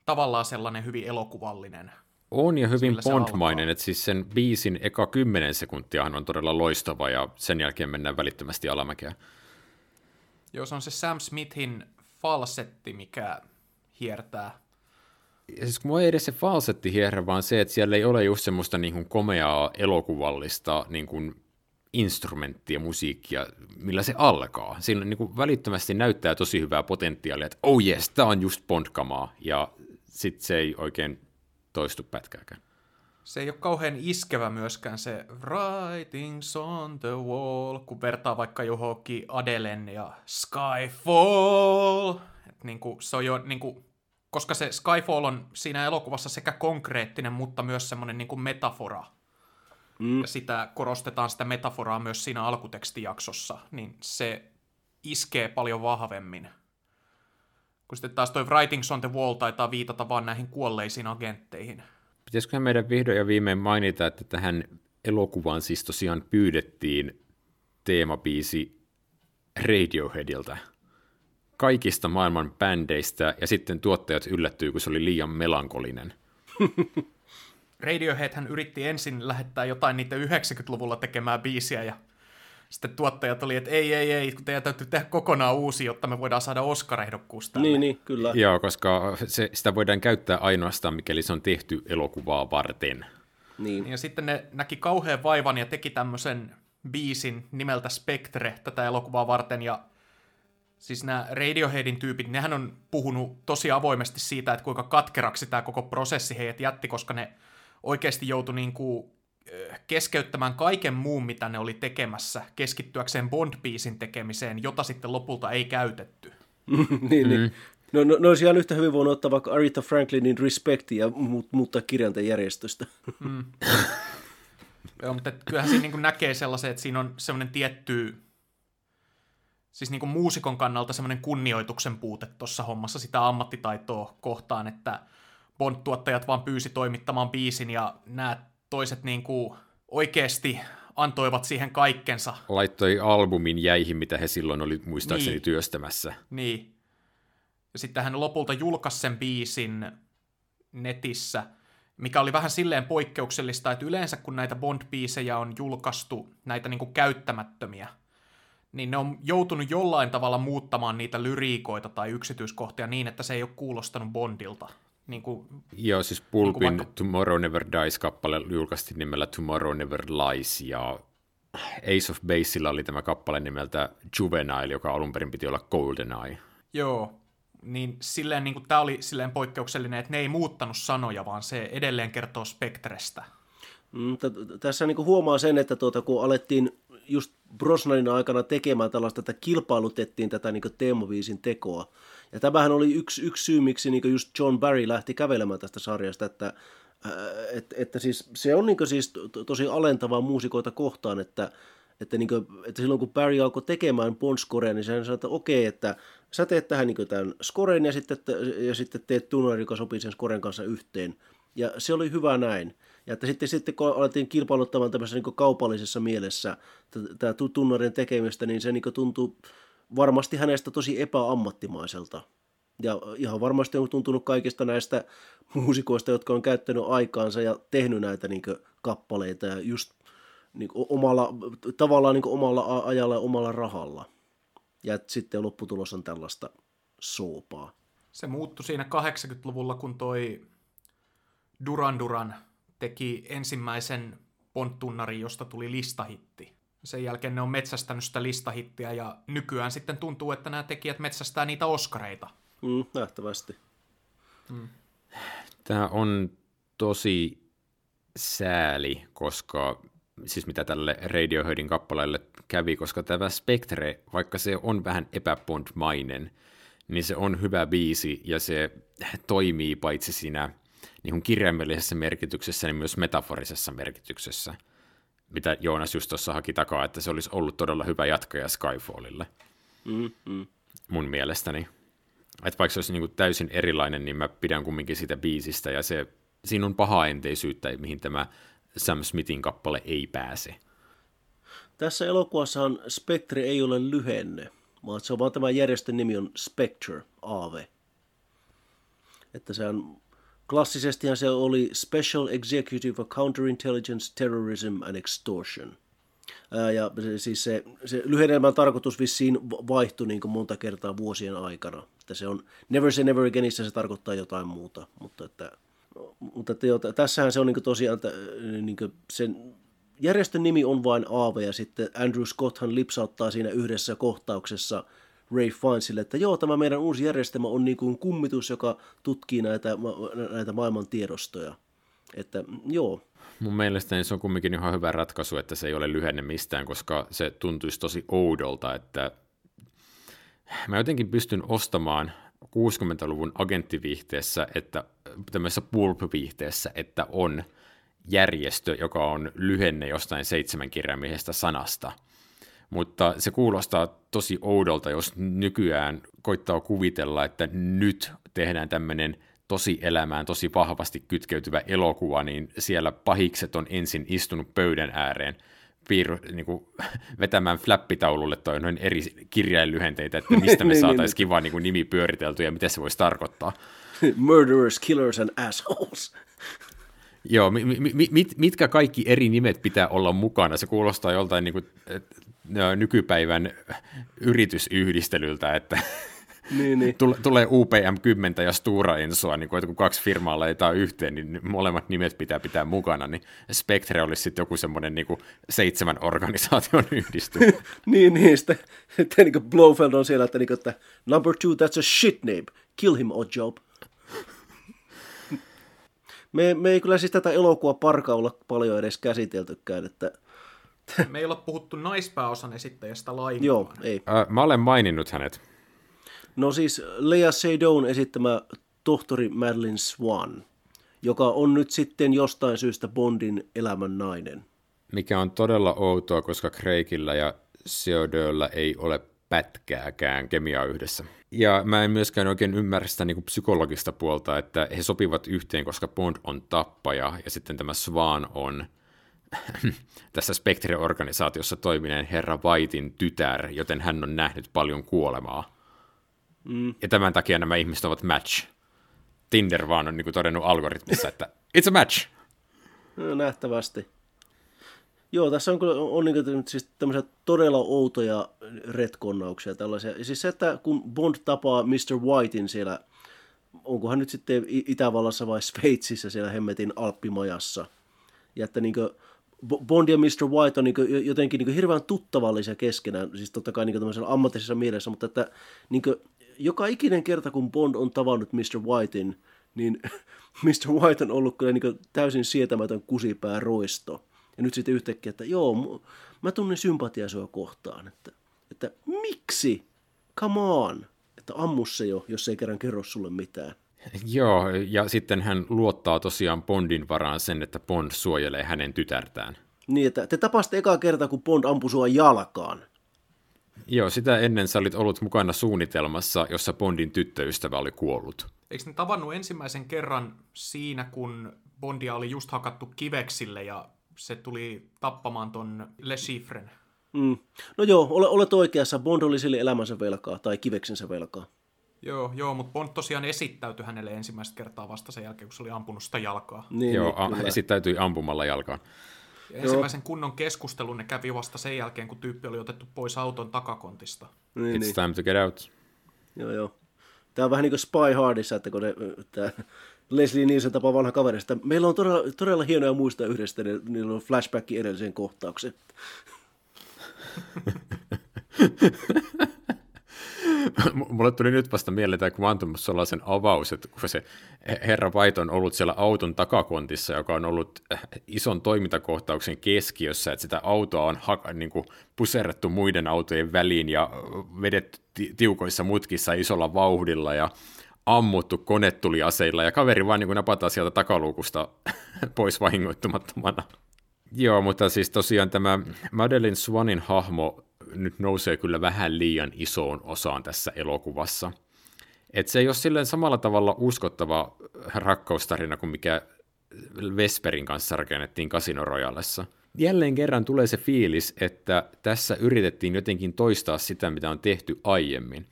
tavallaan sellainen hyvin elokuvallinen. On ja hyvin Bondmainen, että siis sen biisin eka kymmenen sekuntiahan on todella loistava ja sen jälkeen mennään välittömästi alamäkeä. Joo, se on se Sam Smithin falsetti, mikä hiertää. Ja siis kun ei edes se falsetti hierrä, vaan se, että siellä ei ole just semmoista niin kuin komeaa elokuvallista niin kuin instrumenttia, musiikkia, millä se alkaa. Siinä niin kuin välittömästi näyttää tosi hyvää potentiaalia, että oh yes, tämä on just Bond-kamaa, ja sitten se ei oikein toistu pätkääkään. Se ei ole kauhean iskevä myöskään se Writings on the wall, kun vertaa vaikka johonkin Adelen ja Skyfall. Et kuin, se on jo, niin kuin, koska se Skyfall on siinä elokuvassa sekä konkreettinen, mutta myös semmoinen niin metafora mm. ja sitä korostetaan sitä metaforaa myös siinä alkutekstijaksossa, niin se iskee paljon vahvemmin. Kun sitten taas toi Writings on the Wall taitaa viitata vaan näihin kuolleisiin agentteihin. Pitäisiköhän meidän vihdoin ja viimein mainita, että tähän elokuvaan siis tosiaan pyydettiin teemabiisi Radioheadilta kaikista maailman bändeistä, ja sitten tuottajat yllättyy, kun se oli liian melankolinen. Radiohead hän yritti ensin lähettää jotain niitä 90-luvulla tekemää biisiä ja sitten tuottajat oli, että ei, ei, ei, kun teidän täytyy tehdä kokonaan uusi, jotta me voidaan saada Oscar-ehdokkuus tälle. Niin, niin, kyllä. Joo, koska se, sitä voidaan käyttää ainoastaan, mikäli se on tehty elokuvaa varten. Niin. Ja sitten ne näki kauhean vaivan ja teki tämmöisen biisin nimeltä Spectre tätä elokuvaa varten, ja siis nämä Radioheadin tyypit, nehän on puhunut tosi avoimesti siitä, että kuinka katkeraksi tämä koko prosessi heidät jätti, koska ne oikeasti joutui niin kuin keskeyttämään kaiken muun, mitä ne oli tekemässä, keskittyäkseen Bond-biisin tekemiseen, jota sitten lopulta ei käytetty. niin, mm. niin. No, no, no olisi ihan yhtä hyvin voinut ottaa vaikka Aretha Franklinin Respecti ja muuttaa kirjanteen järjestystä. mm. Joo, mutta kyllähän siinä niin näkee sellaisen, että siinä on semmoinen tietty, siis niin kuin muusikon kannalta semmoinen kunnioituksen puute tuossa hommassa sitä ammattitaitoa kohtaan, että Bond-tuottajat vaan pyysi toimittamaan biisin ja nämä toiset niin kuin oikeasti antoivat siihen kaikkensa. Laittoi albumin jäihin, mitä he silloin oli muistaakseni niin. työstämässä. Niin. Ja sitten hän lopulta julkaisi sen biisin netissä, mikä oli vähän silleen poikkeuksellista, että yleensä kun näitä Bond-biisejä on julkaistu, näitä niin kuin käyttämättömiä, niin ne on joutunut jollain tavalla muuttamaan niitä lyriikoita tai yksityiskohtia niin, että se ei ole kuulostanut Bondilta. Niin kuin, Joo, siis Pulpin niin vaikka... Tomorrow Never Dies-kappale julkaistiin nimellä Tomorrow Never Lies, ja Ace of Baseilla oli tämä kappale nimeltä Juvenile, joka alun perin piti olla GoldenEye. Joo, niin silleen niin kuin, tämä oli silleen poikkeuksellinen, että ne ei muuttanut sanoja, vaan se edelleen kertoo Spektrestä. Mm, t- tässä niin huomaa sen, että tuota, kun alettiin just Brosnanin aikana tekemään tällaista, että kilpailutettiin tätä niin teemaviisin tekoa. Ja tämähän oli yksi, yksi syy, miksi niin just John Barry lähti kävelemään tästä sarjasta, että, että, että siis, se on niin siis to, tosi alentavaa muusikoita kohtaan, että, että, niin kuin, että silloin kun Barry alkoi tekemään Bond-scorea, niin hän sanoi, että okei, että sä teet tähän niin tämän scoren ja sitten, ja sitten teet tunnari, joka sopii sen scoren kanssa yhteen. Ja se oli hyvä näin. Ja että sitten, sitten kun alettiin kilpailuttamaan tämmöisessä niin kaupallisessa mielessä tämä tunnarin tekemistä, niin se niin tuntuu varmasti hänestä tosi epäammattimaiselta. Ja ihan varmasti on tuntunut kaikista näistä muusikoista, jotka on käyttänyt aikaansa ja tehnyt näitä niin kappaleita ja just niin omalla, tavallaan niin omalla ajalla ja omalla rahalla. Ja sitten lopputulos on tällaista soopaa. Se muuttui siinä 80-luvulla, kun toi Duran Duran teki ensimmäisen ponttunnari, josta tuli listahitti. Sen jälkeen ne on metsästänyt sitä listahittiä ja nykyään sitten tuntuu, että nämä tekijät metsästää niitä oskareita. Mm, nähtävästi. Mm. Tämä on tosi sääli, koska siis mitä tälle Radioheadin kappaleelle kävi, koska tämä Spectre, vaikka se on vähän epäpondmainen, niin se on hyvä biisi ja se toimii paitsi siinä niin kuin kirjaimellisessä merkityksessä, niin myös metaforisessa merkityksessä, mitä Joonas just tuossa haki takaa, että se olisi ollut todella hyvä jatkaja Skyfallille. Mm-hmm. Mun mielestäni. Että vaikka se olisi niin kuin täysin erilainen, niin mä pidän kumminkin sitä biisistä, ja se, siinä on pahaenteisyyttä, mihin tämä Sam Smithin kappale ei pääse. Tässä elokuvassahan Spectre ei ole lyhenne, vaan se on vaan tämä järjestön nimi on Spectre, AV. Että se on Klassisestihan se oli Special Executive for Counterintelligence, Terrorism and Extortion. Ää, ja se, siis se, se lyhennelmän tarkoitus vissiin vaihtui niin kuin monta kertaa vuosien aikana. Että se on Never Say Never Againissa se tarkoittaa jotain muuta. Mutta, että, mutta että jo, tässähän se on niin kuin tosiaan, että, niin kuin sen järjestön nimi on vain AV ja sitten Andrew Scotthan lipsauttaa siinä yhdessä kohtauksessa – Ray Finesille, että joo, tämä meidän uusi järjestelmä on niin kuin kummitus, joka tutkii näitä, näitä maailman tiedostoja. Että joo. Mun mielestäni se on kumminkin ihan hyvä ratkaisu, että se ei ole lyhenne mistään, koska se tuntuisi tosi oudolta, että mä jotenkin pystyn ostamaan 60-luvun agenttiviihteessä, että tämmöisessä pulp-viihteessä, että on järjestö, joka on lyhenne jostain seitsemänkirjaimisesta sanasta – mutta se kuulostaa tosi oudolta, jos nykyään koittaa kuvitella, että nyt tehdään tämmöinen tosi elämään tosi vahvasti kytkeytyvä elokuva, niin siellä pahikset on ensin istunut pöydän ääreen piirru, niin kuin, vetämään flappitaululle toi noin eri kirjainlyhenteitä, että mistä me niin, niin, saataisiin niin. kiva niin kuin, nimi pyöritelty ja mitä se voisi tarkoittaa. Murderers, killers and assholes. Joo, mi- mi- mit, mitkä kaikki eri nimet pitää olla mukana? Se kuulostaa joltain niin kuin, nykypäivän yritysyhdistelyltä, että niin, niin. tulee UPM 10 ja Stura Ensoa, niin kun, että kun kaksi firmaa laitetaan yhteen, niin molemmat nimet pitää pitää mukana, niin Spectre olisi sitten joku semmoinen niin seitsemän organisaation yhdistys. niin, niin, sitten, sitten niin Blofeld on siellä, että, niin kuin, että number two, that's a shit name, kill him, odd job. me, me ei kyllä siis tätä elokuvaa parkaulla paljon edes käsiteltykään, että me ei olla puhuttu naispääosan esittäjästä lainkaan. Joo, ei. Äh, mä olen maininnut hänet. No siis Lea Seydoux esittämä tohtori Madeline Swan, joka on nyt sitten jostain syystä Bondin elämän nainen. Mikä on todella outoa, koska Craigilla ja Seodöllä ei ole pätkääkään kemiaa yhdessä. Ja mä en myöskään oikein ymmärrä sitä niin psykologista puolta, että he sopivat yhteen, koska Bond on tappaja ja sitten tämä Swan on tässä Spectre-organisaatiossa toimineen herra Whitein tytär, joten hän on nähnyt paljon kuolemaa. Mm. Ja tämän takia nämä ihmiset ovat match. Tinder vaan on niin todennut algoritmissa, että it's a match. No, nähtävästi. Joo, tässä on kyllä on, niin siis tämmöisiä todella outoja retkonnauksia tällaisia. Ja siis se, että kun Bond tapaa Mr. Whitein siellä, onkohan nyt sitten Itävallassa vai Sveitsissä siellä hemmetin Alppimajassa, ja että niin kuin, Bond ja Mr. White on niin jotenkin niin hirveän tuttavallisia keskenään, siis totta kai niin ammatillisessa mielessä, mutta että niin joka ikinen kerta kun Bond on tavannut Mr. Whitein, niin Mr. White on ollut kyllä niin täysin sietämätön kusipää roisto. Ja nyt sitten yhtäkkiä, että joo, mä tunnen sympatiaa sua kohtaan. Että, että miksi? Come on. Että ammu se jo, jos ei kerran kerro sulle mitään. Joo, ja sitten hän luottaa tosiaan Bondin varaan sen, että Bond suojelee hänen tytärtään. Niin, että te tapasitte ekaa kertaa, kun Bond ampui sua jalkaan. Joo, sitä ennen sä olit ollut mukana suunnitelmassa, jossa Bondin tyttöystävä oli kuollut. Eikö ne tavannut ensimmäisen kerran siinä, kun Bondia oli just hakattu kiveksille ja se tuli tappamaan ton Le Chiffren? Mm. No joo, ole, olet oikeassa. Bond oli sille elämänsä velkaa tai kiveksensä velkaa. Joo, joo, mutta Bond tosiaan esittäytyi hänelle ensimmäistä kertaa vasta sen jälkeen, kun se oli ampunut sitä jalkaa. Niin, joo, a- esittäytyi ampumalla jalkaan. Ja ensimmäisen kunnon keskustelun ne kävi vasta sen jälkeen, kun tyyppi oli otettu pois auton takakontista. Niin, It's niin. time to get out. Joo, joo. Tämä on vähän niin kuin Spy Hardissa, että kun ne, tämä Leslie Nielsen tapa vanha kaveri, että meillä on todella, todella hienoja muistaa yhdessä, niin niillä on flashback edelliseen kohtaukseen. Mulle tuli nyt vasta mieleen tämä Quantum Solasen avaus, että kun se herra White on ollut siellä auton takakontissa, joka on ollut ison toimintakohtauksen keskiössä, että sitä autoa on ha- niin kuin puserrettu muiden autojen väliin ja vedetty tiukoissa mutkissa isolla vauhdilla ja ammuttu konetuliaseilla ja kaveri vaan niin napataan sieltä takaluukusta pois vahingoittumattomana. Joo, mutta siis tosiaan tämä Madeline Swanin hahmo nyt nousee kyllä vähän liian isoon osaan tässä elokuvassa. Et se ei ole silleen samalla tavalla uskottava rakkaustarina kuin mikä Vesperin kanssa rakennettiin Casino Royalessa. Jälleen kerran tulee se fiilis, että tässä yritettiin jotenkin toistaa sitä, mitä on tehty aiemmin.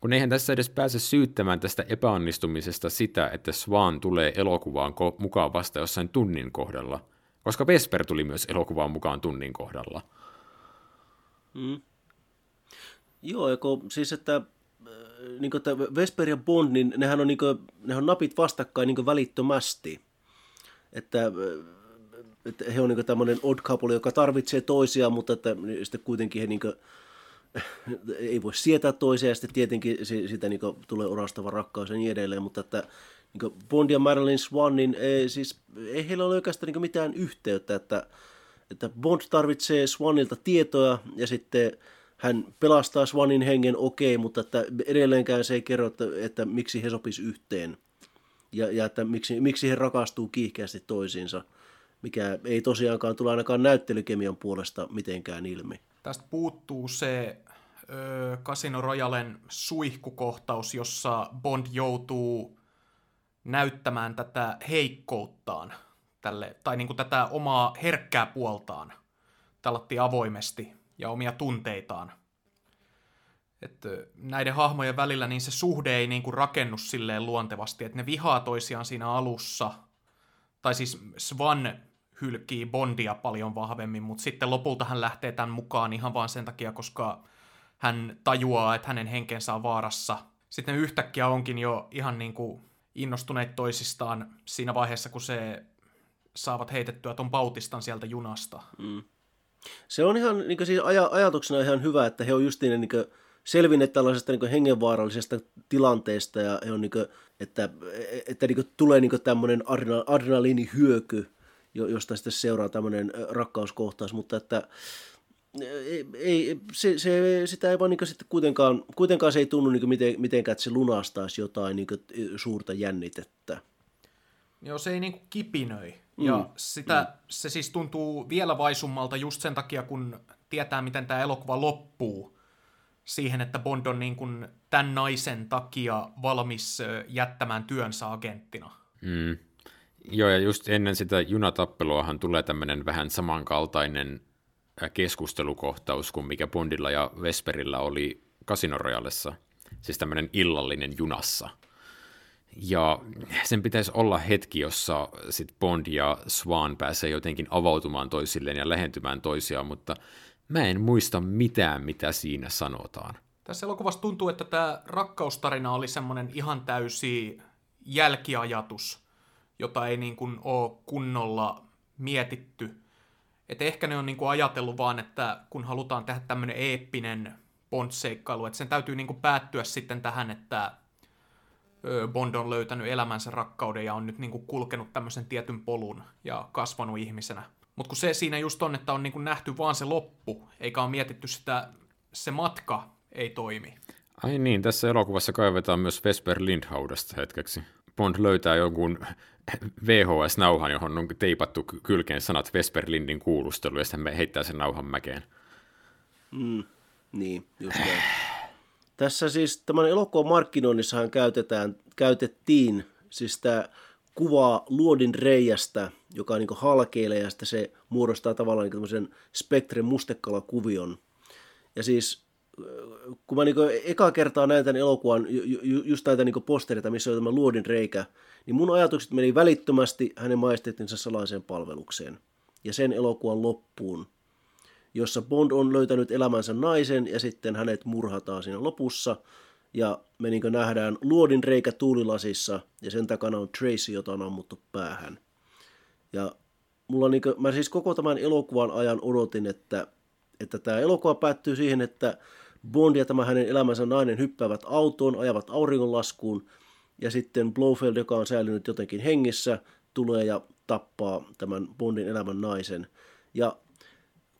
Kun eihän tässä edes pääse syyttämään tästä epäonnistumisesta sitä, että Swan tulee elokuvaan mukaan vasta jossain tunnin kohdalla, koska Vesper tuli myös elokuvaan mukaan tunnin kohdalla – Mm. Joo, joko, siis että, äh, niin kuin, että Vesper ja Bond, niin nehän on, niin kuin, nehän on napit vastakkain niin välittömästi. Että, äh, että he on niin tämmöinen odd couple, joka tarvitsee toisiaan, mutta että sitten kuitenkin he niin kuin, ei voi sietää toisia, ja sitten tietenkin sitä niin kuin, tulee orastava rakkaus ja niin edelleen, mutta että niin Bond ja Marilyn Swan, niin ei, siis, ei heillä ole oikeastaan niin mitään yhteyttä, että että Bond tarvitsee Swanilta tietoja ja sitten hän pelastaa Swanin hengen, okei, okay, mutta että edelleenkään se ei kerro, että, että miksi he sopis yhteen ja, ja että miksi, miksi he rakastuu kiihkeästi toisiinsa, mikä ei tosiaankaan tule ainakaan näyttelykemian puolesta mitenkään ilmi. Tästä puuttuu se ö, Casino Royalen suihkukohtaus, jossa Bond joutuu näyttämään tätä heikkouttaan – tälle, tai niin kuin tätä omaa herkkää puoltaan tallattiin avoimesti ja omia tunteitaan. Että näiden hahmojen välillä niin se suhde ei niin kuin rakennu silleen luontevasti, että ne vihaa toisiaan siinä alussa. Tai siis Svan hylkii Bondia paljon vahvemmin, mutta sitten lopulta hän lähtee tämän mukaan ihan vaan sen takia, koska hän tajuaa, että hänen henkensä on vaarassa. Sitten ne yhtäkkiä onkin jo ihan niin kuin innostuneet toisistaan siinä vaiheessa, kun se saavat heitettyä ton pautistan sieltä junasta. Mm. Se on ihan niin siis aj- ajatuksena ihan hyvä, että he on just niin, niin selvinneet tällaisesta niin hengenvaarallisesta tilanteesta ja he on niin kuin, että, että niin tulee niin tämmöinen adrenaliinihyöky, josta sitten seuraa tämmöinen rakkauskohtaus, mutta että ei, ei, se, se, sitä ei vaan niin sitten kuitenkaan, kuitenkaan se ei tunnu niin miten, mitenkään, että se lunastaisi jotain niin suurta jännitettä. Joo, se ei niin kipinöi. Ja mm. sitä, mm. se siis tuntuu vielä vaisummalta just sen takia, kun tietää, miten tämä elokuva loppuu siihen, että Bond on niin kuin tämän naisen takia valmis jättämään työnsä agenttina. Mm. Joo, ja just ennen sitä junatappeluahan tulee tämmöinen vähän samankaltainen keskustelukohtaus kuin mikä Bondilla ja Vesperillä oli Casino Royalessa. Siis tämmöinen illallinen junassa – ja sen pitäisi olla hetki, jossa sit Bond ja Swan pääsee jotenkin avautumaan toisilleen ja lähentymään toisiaan, mutta mä en muista mitään, mitä siinä sanotaan. Tässä elokuvassa tuntuu, että tämä rakkaustarina oli semmoinen ihan täysi jälkiajatus, jota ei niin kuin ole kunnolla mietitty. Että ehkä ne on niin kuin ajatellut vaan, että kun halutaan tehdä tämmöinen eeppinen Bond-seikkailu, että sen täytyy niin kuin päättyä sitten tähän, että Bond on löytänyt elämänsä rakkauden ja on nyt niin kuin kulkenut tämmöisen tietyn polun ja kasvanut ihmisenä. Mutta kun se siinä just on, että on niin kuin nähty vaan se loppu, eikä ole mietitty sitä, se matka ei toimi. Ai niin, tässä elokuvassa kaivetaan myös Vesper Lindhaudasta hetkeksi. Bond löytää jonkun VHS-nauhan, johon on teipattu kylkeen sanat Vesper Lindin kuulustelu, ja sitten heittää sen nauhan mäkeen. Mm, niin, just näin. Tässä siis tämän elokuvan markkinoinnissahan käytetään, käytettiin siis tämä kuvaa luodin reijästä, joka niin halkeilee ja sitten se muodostaa tavallaan niin tämmöisen spektren mustekalakuvion. Ja siis kun mä niin eka kertaa näin tämän elokuvan, ju, just näitä niin postereita, missä on tämä luodin reikä, niin mun ajatukset meni välittömästi hänen maistettinsa salaiseen palvelukseen ja sen elokuvan loppuun, jossa Bond on löytänyt elämänsä naisen ja sitten hänet murhataan siinä lopussa. Ja me niin nähdään luodin reikä tuulilasissa ja sen takana on Tracy, jota on ammuttu päähän. Ja mulla niin kuin, mä siis koko tämän elokuvan ajan odotin, että, että tämä elokuva päättyy siihen, että Bond ja tämä hänen elämänsä nainen hyppäävät autoon, ajavat auringonlaskuun ja sitten Blofeld, joka on säilynyt jotenkin hengissä, tulee ja tappaa tämän Bondin elämän naisen. Ja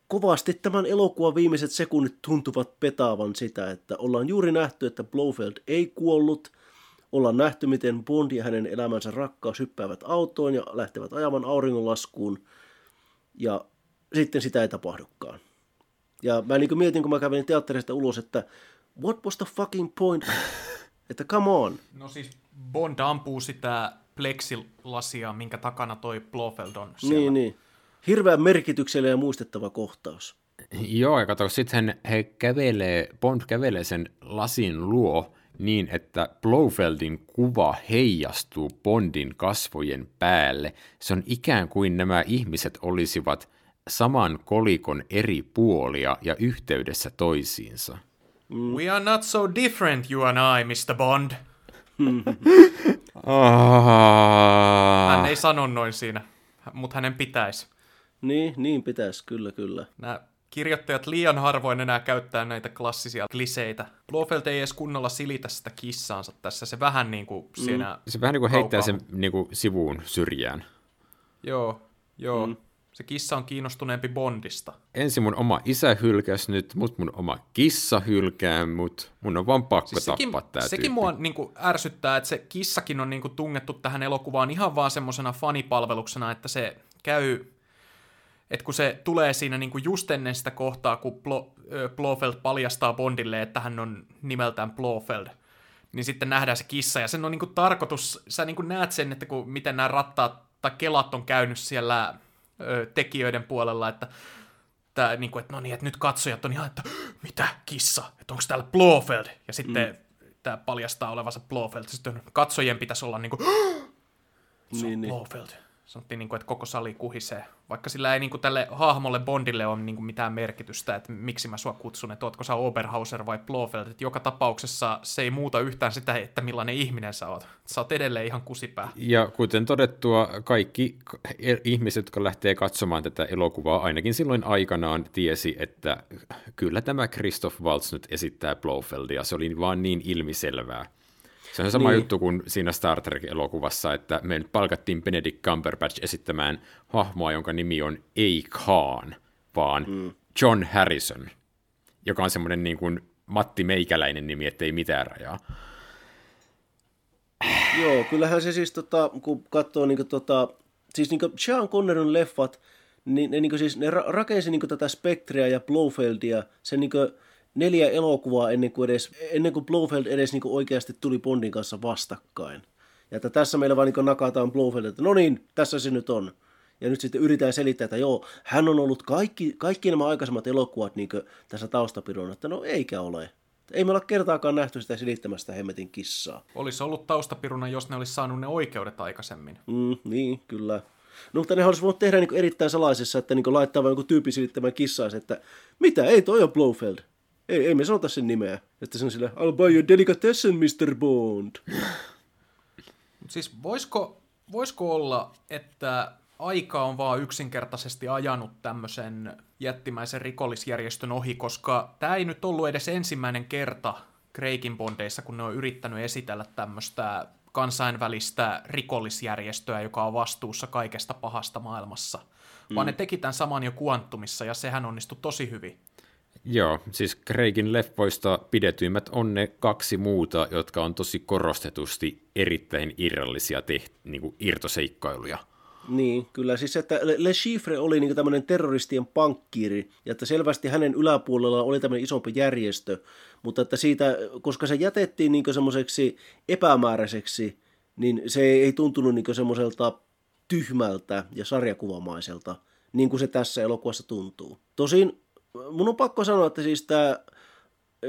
kovasti tämän elokuvan viimeiset sekunnit tuntuvat petaavan sitä, että ollaan juuri nähty, että Blofeld ei kuollut, ollaan nähty, miten Bond ja hänen elämänsä rakkaus hyppäävät autoon ja lähtevät ajamaan auringonlaskuun, ja sitten sitä ei tapahdukaan. Ja mä niin mietin, kun mä kävin teatterista ulos, että what was the fucking point? että come on. No siis Bond ampuu sitä pleksilasia, minkä takana toi Blofeld on siellä. Niin, niin. Hirveän merkityksellinen ja muistettava kohtaus. Joo, ja kato, sitten he kävelee, Bond kävelee sen lasin luo niin, että Blofeldin kuva heijastuu Bondin kasvojen päälle. Se on ikään kuin nämä ihmiset olisivat saman kolikon eri puolia ja yhteydessä toisiinsa. Mm. We are not so different, you and I, Mr. Bond. Hän ei sano noin siinä, mutta hänen pitäisi. Niin, niin pitäisi, kyllä, kyllä. Nämä kirjoittajat liian harvoin enää käyttää näitä klassisia kliseitä. Blofeld ei edes kunnolla silitä sitä kissaansa tässä, se vähän niin kuin mm. siinä... Se vähän niin kuin heittää sen niin kuin sivuun syrjään. Joo, joo. Mm. Se kissa on kiinnostuneempi Bondista. Ensin mun oma isä hylkäs nyt, mut mun oma kissa hylkää mut. Mun on vaan pakko siis sekin, tappaa tää Sekin tyyppi. mua niin kuin, ärsyttää, että se kissakin on niin kuin, tungettu tähän elokuvaan ihan vaan semmoisena fanipalveluksena, että se käy että kun se tulee siinä niin kuin just ennen sitä kohtaa, kun Blo, Blofeld paljastaa Bondille, että hän on nimeltään Blofeld, niin sitten nähdään se kissa, ja sen on niin kuin tarkoitus, sä niin kuin näet sen, että kun, miten nämä rattaat tai kelat on käynyt siellä ö, tekijöiden puolella, että tää, niin kuin, että no niin, että nyt katsojat on ihan, että mitä kissa, että onko täällä Blofeld, ja sitten mm. tämä paljastaa olevansa Blofeld, sitten katsojien pitäisi olla niin kuin, se niin, on niin. Blofeld. Sanottiin, niin kuin, että koko sali kuhisee vaikka sillä ei niin kuin tälle hahmolle Bondille ole niin kuin mitään merkitystä, että miksi mä sua kutsun, että ootko sä Oberhauser vai Blofeld, että joka tapauksessa se ei muuta yhtään sitä, että millainen ihminen sä oot. Sä oot edelleen ihan kusipää. Ja kuten todettua, kaikki ihmiset, jotka lähtee katsomaan tätä elokuvaa, ainakin silloin aikanaan tiesi, että kyllä tämä Christoph Waltz nyt esittää Blofeldia, se oli vaan niin ilmiselvää. Se on sama niin. juttu kuin siinä Star Trek-elokuvassa, että me nyt palkattiin Benedict Cumberbatch esittämään hahmoa, jonka nimi on ei Khan, vaan mm. John Harrison, joka on semmoinen niin kuin Matti Meikäläinen nimi, ettei mitään rajaa. Joo, kyllähän se siis, tota, kun katsoo niin kuin, tota, siis niin kuin Sean Connerin leffat, niin ne, niin kuin, siis, ne rakensi niin kuin, tätä Spectrea ja Blofeldia, sen niin kuin, neljä elokuvaa ennen kuin, edes, ennen kuin Blofeld edes niin kuin oikeasti tuli Bondin kanssa vastakkain. Ja että tässä meillä vaan niin nakataan Blofeld, että no niin, tässä se nyt on. Ja nyt sitten yritetään selittää, että joo, hän on ollut kaikki, kaikki nämä aikaisemmat elokuvat niin tässä taustapidon, että no eikä ole. Ei me olla kertaakaan nähty sitä selittämästä hemmetin kissaa. Olisi ollut taustapiruna, jos ne olisi saanut ne oikeudet aikaisemmin. Mm, niin, kyllä. No, mutta ne olisi voinut tehdä niin erittäin salaisessa, että niin laittaa vain joku tyyppi selittämään kissaa, että mitä, ei toi on Blofeld. Ei, ei me sanota sen nimeä. Että se on sillä, I'll buy you delicatessen, Mr. Bond. siis voisiko, voisiko olla, että aika on vaan yksinkertaisesti ajanut tämmöisen jättimäisen rikollisjärjestön ohi, koska tämä ei nyt ollut edes ensimmäinen kerta Craigin bondeissa, kun ne on yrittänyt esitellä tämmöistä kansainvälistä rikollisjärjestöä, joka on vastuussa kaikesta pahasta maailmassa. Mm. Vaan ne teki tämän saman jo Quantumissa, ja sehän onnistui tosi hyvin. Joo, siis Craigin leffoista pidetyimmät on ne kaksi muuta, jotka on tosi korostetusti erittäin irrallisia teht- niin kuin irtoseikkailuja. Niin, kyllä. Siis että Le Chiffre oli niin tämmöinen terroristien pankkiiri, ja että selvästi hänen yläpuolella oli tämmöinen isompi järjestö, mutta että siitä, koska se jätettiin niin semmoiseksi epämääräiseksi, niin se ei tuntunut niin semmoiselta tyhmältä ja sarjakuvamaiselta, niin kuin se tässä elokuvassa tuntuu. Tosin mun on pakko sanoa, että siis tämä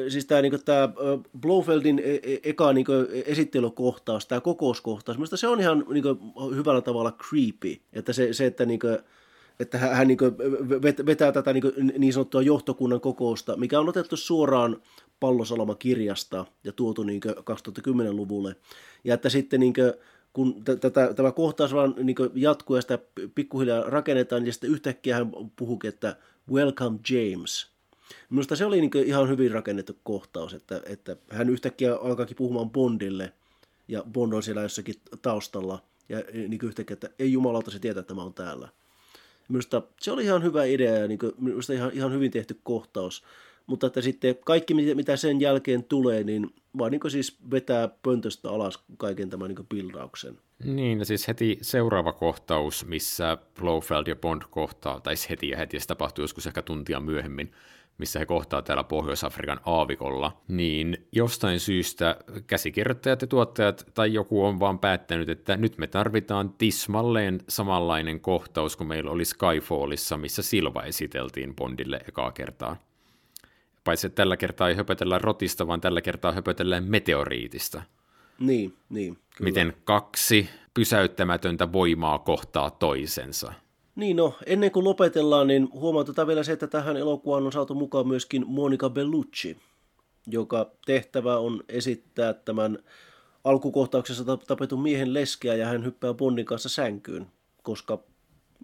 siis tämä niinku, tää Blofeldin e, e, eka niinku, esittelykohtaus, tämä kokouskohtaus, minusta se on ihan niinku, hyvällä tavalla creepy, että se, se että niinku, että hän, niinku, vetää tätä niinku, niin sanottua johtokunnan kokousta, mikä on otettu suoraan Pallosalama-kirjasta ja tuotu niinku, 2010-luvulle. Ja että sitten niinku, kun tätä, tämä kohtaus vaan niin jatkuu ja sitä pikkuhiljaa rakennetaan, ja sitten yhtäkkiä hän puhuukin, että Welcome James. Minusta se oli niin ihan hyvin rakennettu kohtaus, että, että hän yhtäkkiä alkaakin puhumaan Bondille, ja Bond on siellä jossakin taustalla, ja niin yhtäkkiä, että ei jumalauta se tietää, että mä oon täällä. Minusta se oli ihan hyvä idea ja niin minusta ihan, ihan hyvin tehty kohtaus. Mutta että sitten kaikki, mitä sen jälkeen tulee, niin vaan niin siis vetää pöntöstä alas kaiken tämän niin bildauksen. Niin, siis heti seuraava kohtaus, missä Blofeld ja Bond kohtaa, tai siis heti ja heti, se tapahtuu joskus ehkä tuntia myöhemmin, missä he kohtaa täällä Pohjois-Afrikan aavikolla, niin jostain syystä käsikirjoittajat ja tuottajat tai joku on vaan päättänyt, että nyt me tarvitaan tismalleen samanlainen kohtaus kuin meillä oli Skyfallissa, missä Silva esiteltiin Bondille ekaa kertaa. Paitsi että tällä kertaa ei höpötellä rotista, vaan tällä kertaa höpötellään meteoriitista. Niin, niin. Kyllä. Miten kaksi pysäyttämätöntä voimaa kohtaa toisensa. Niin no, ennen kuin lopetellaan, niin huomautetaan vielä se, että tähän elokuvaan on saatu mukaan myöskin Monica Bellucci, joka tehtävä on esittää tämän alkukohtauksessa tapetun miehen leskeä ja hän hyppää Bondin kanssa sänkyyn, koska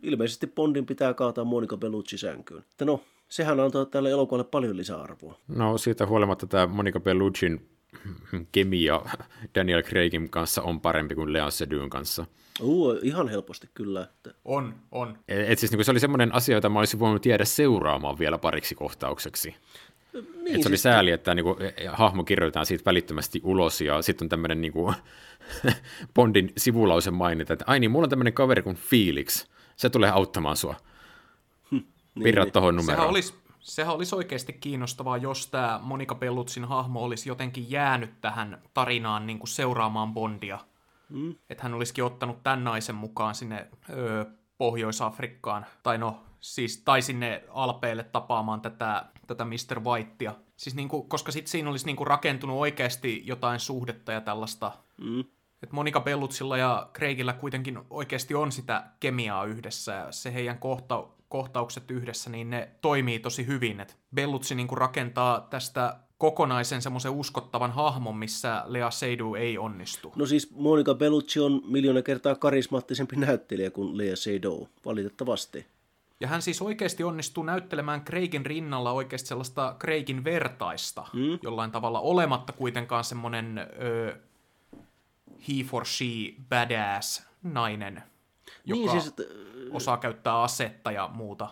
ilmeisesti Bondin pitää kaataa Monica Bellucci sänkyyn. Että no, sehän antaa tälle elokuvalle paljon lisäarvoa. No siitä huolimatta tämä Monica Belluccin kemia Daniel Craigin kanssa on parempi kuin Lea Sedyn kanssa. Uh, ihan helposti kyllä. Että... On, on. Et, et siis niin se oli semmoinen asia, jota mä olisin voinut jäädä seuraamaan vielä pariksi kohtaukseksi. Niin, et se siis... oli sääli, että niin kuin, hahmo kirjoitetaan siitä välittömästi ulos ja sitten on tämmöinen niin kuin, Bondin sivulause mainita, että ai niin, mulla on tämmöinen kaveri kuin Felix, se tulee auttamaan sua. Hm, niin, Virrat niin. tuohon numeroon. Sehän olisi, sehän olisi oikeasti kiinnostavaa, jos tämä Monika Pellutsin hahmo olisi jotenkin jäänyt tähän tarinaan niin kuin seuraamaan Bondia. Mm. Että hän olisikin ottanut tämän naisen mukaan sinne öö, Pohjois-Afrikkaan, tai no, siis, tai sinne Alpeille tapaamaan tätä, tätä Mr. Whitea. Siis niin kuin, koska sitten siinä olisi niin kuin rakentunut oikeasti jotain suhdetta ja tällaista. Mm. Että Monika Bellutsilla ja Craigillä kuitenkin oikeasti on sitä kemiaa yhdessä, ja se heidän kohta, kohtaukset yhdessä, niin ne toimii tosi hyvin. Et Bellutsi niin rakentaa tästä kokonaisen semmoisen uskottavan hahmon, missä Lea Seydoux ei onnistu. No siis Monica Bellucci on miljoona kertaa karismaattisempi näyttelijä kuin Lea Seydoux, valitettavasti. Ja hän siis oikeasti onnistuu näyttelemään Craigin rinnalla oikeasti sellaista Craigin vertaista, mm. jollain tavalla olematta kuitenkaan semmoinen ö, he for she badass nainen, niin, joka niin, siis, että, osaa käyttää asetta ja muuta.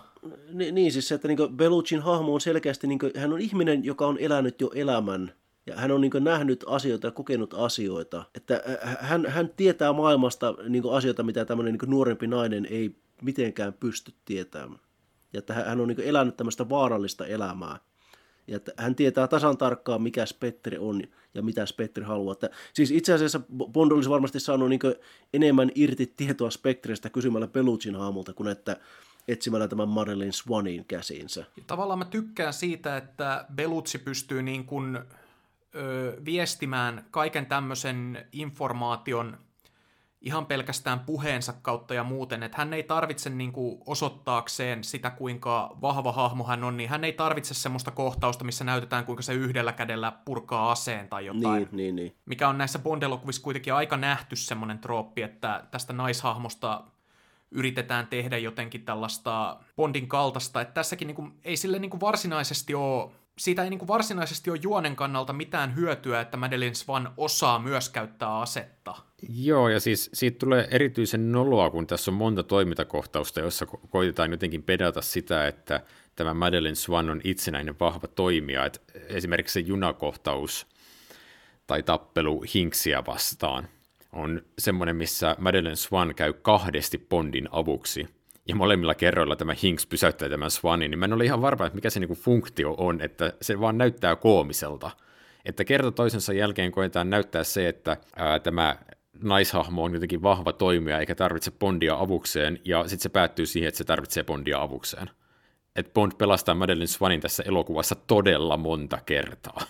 Niin, niin siis se, että niin Beluchin hahmo on selkeästi, niin kuin, hän on ihminen, joka on elänyt jo elämän ja hän on niin nähnyt asioita ja kokenut asioita. Että hän, hän tietää maailmasta niin asioita, mitä tämmöinen niin nuorempi nainen ei mitenkään pysty tietämään. Ja että hän on niin elänyt tämmöistä vaarallista elämää. Ja että hän tietää tasan tarkkaan, mikä Spectre on ja mitä Spectre haluaa. Että, siis itse asiassa Bond olisi varmasti saanut niin enemmän irti tietoa Spectrestä kysymällä Pelucin haamulta, kuin että etsimällä tämän Marilyn Swanin käsiinsä. Tavallaan mä tykkään siitä, että Belutsi pystyy niin kuin, ö, viestimään kaiken tämmöisen informaation ihan pelkästään puheensa kautta ja muuten, että hän ei tarvitse niin kuin osoittaakseen sitä, kuinka vahva hahmo hän on, niin hän ei tarvitse semmoista kohtausta, missä näytetään, kuinka se yhdellä kädellä purkaa aseen tai jotain. Niin, niin, niin. Mikä on näissä Bond-elokuvissa kuitenkin aika nähty semmoinen trooppi, että tästä naishahmosta yritetään tehdä jotenkin tällaista Bondin kaltaista, että tässäkin niin kuin, ei sille niin kuin varsinaisesti ole siitä ei niin kuin varsinaisesti ole juonen kannalta mitään hyötyä, että Madeline Swan osaa myös käyttää asetta. Joo, ja siis siitä tulee erityisen noloa, kun tässä on monta toimintakohtausta, joissa ko- koitetaan jotenkin pedata sitä, että tämä Madeline Swan on itsenäinen vahva toimija. Et esimerkiksi se junakohtaus tai tappelu Hinksia vastaan on semmoinen, missä Madeline Swan käy kahdesti Bondin avuksi – ja molemmilla kerroilla tämä Hinks pysäyttää tämän Swanin, niin mä en ole ihan varma, että mikä se niinku funktio on, että se vaan näyttää koomiselta. Että kerta toisensa jälkeen koetaan näyttää se, että ää, tämä naishahmo on jotenkin vahva toimija eikä tarvitse Bondia avukseen, ja sitten se päättyy siihen, että se tarvitsee Bondia avukseen. Et Bond pelastaa Madeline Swanin tässä elokuvassa todella monta kertaa.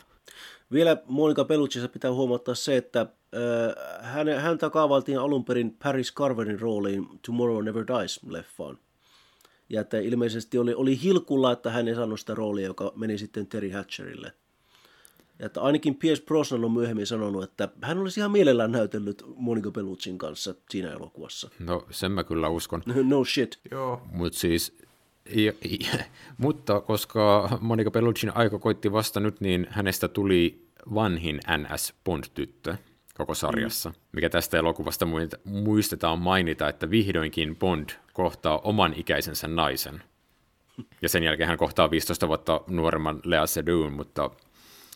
Vielä Monika Belluccissa pitää huomata se, että äh, hän, häntä kaavailtiin alun perin Paris Carverin rooliin Tomorrow Never Dies-leffaan. Ja että ilmeisesti oli, oli hilkulla, että hän ei saanut sitä roolia, joka meni sitten Terry Hatcherille. Ja että ainakin Pierce Brosnan on myöhemmin sanonut, että hän olisi ihan mielellään näytellyt Monica Belluccin kanssa siinä elokuvassa. No, sen mä kyllä uskon. no shit. Joo. Mutta siis ja, ja, mutta koska Monica Belluccin aika koitti vasta nyt, niin hänestä tuli vanhin NS Bond-tyttö koko sarjassa, mm. mikä tästä elokuvasta muistetaan mainita, että vihdoinkin Bond kohtaa oman ikäisensä naisen. Ja sen jälkeen hän kohtaa 15 vuotta nuoremman Lea Seydoux, mutta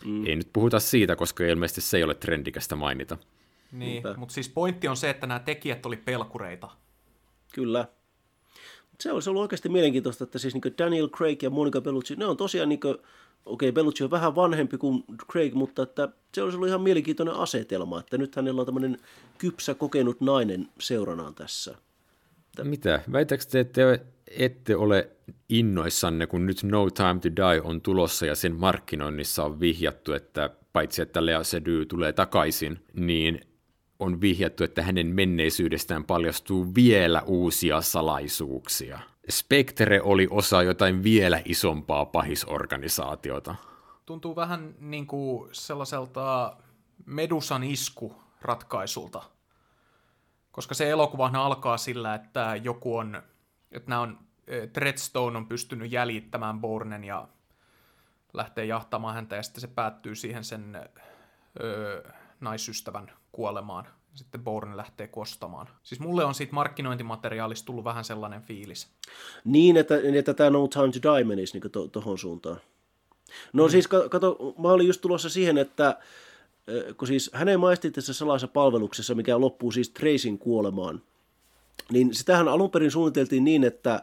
mm. ei nyt puhuta siitä, koska ilmeisesti se ei ole trendikästä mainita. Niin, mutta siis pointti on se, että nämä tekijät oli pelkureita. Kyllä se olisi ollut oikeasti mielenkiintoista, että siis niin Daniel Craig ja Monica Bellucci, ne on tosiaan, niin okei, okay, Bellucci on vähän vanhempi kuin Craig, mutta että se olisi ollut ihan mielenkiintoinen asetelma, että nyt hänellä on tämmöinen kypsä kokenut nainen seuranaan tässä. Mitä? Väitäkö te, että ette ole innoissanne, kun nyt No Time to Die on tulossa ja sen markkinoinnissa on vihjattu, että paitsi että Lea Seydoux tulee takaisin, niin on vihjattu, että hänen menneisyydestään paljastuu vielä uusia salaisuuksia. Spectre oli osa jotain vielä isompaa pahisorganisaatiota. Tuntuu vähän niin kuin sellaiselta Medusan isku ratkaisulta. Koska se elokuvahan alkaa sillä, että joku on, että nämä on, Treadstone on pystynyt jäljittämään Bornen ja lähtee jahtamaan häntä ja sitten se päättyy siihen sen öö, naisystävän kuolemaan. Sitten Bourne lähtee kostamaan. Siis mulle on siitä markkinointimateriaalista tullut vähän sellainen fiilis. Niin, että, että tämä No Time to Die menisi niin tuohon to, suuntaan. No mm. siis kato, mä olin just tulossa siihen, että kun siis hänen maistiin tässä salaisessa palveluksessa, mikä loppuu siis Tracyn kuolemaan, niin sitähän alun perin suunniteltiin niin, että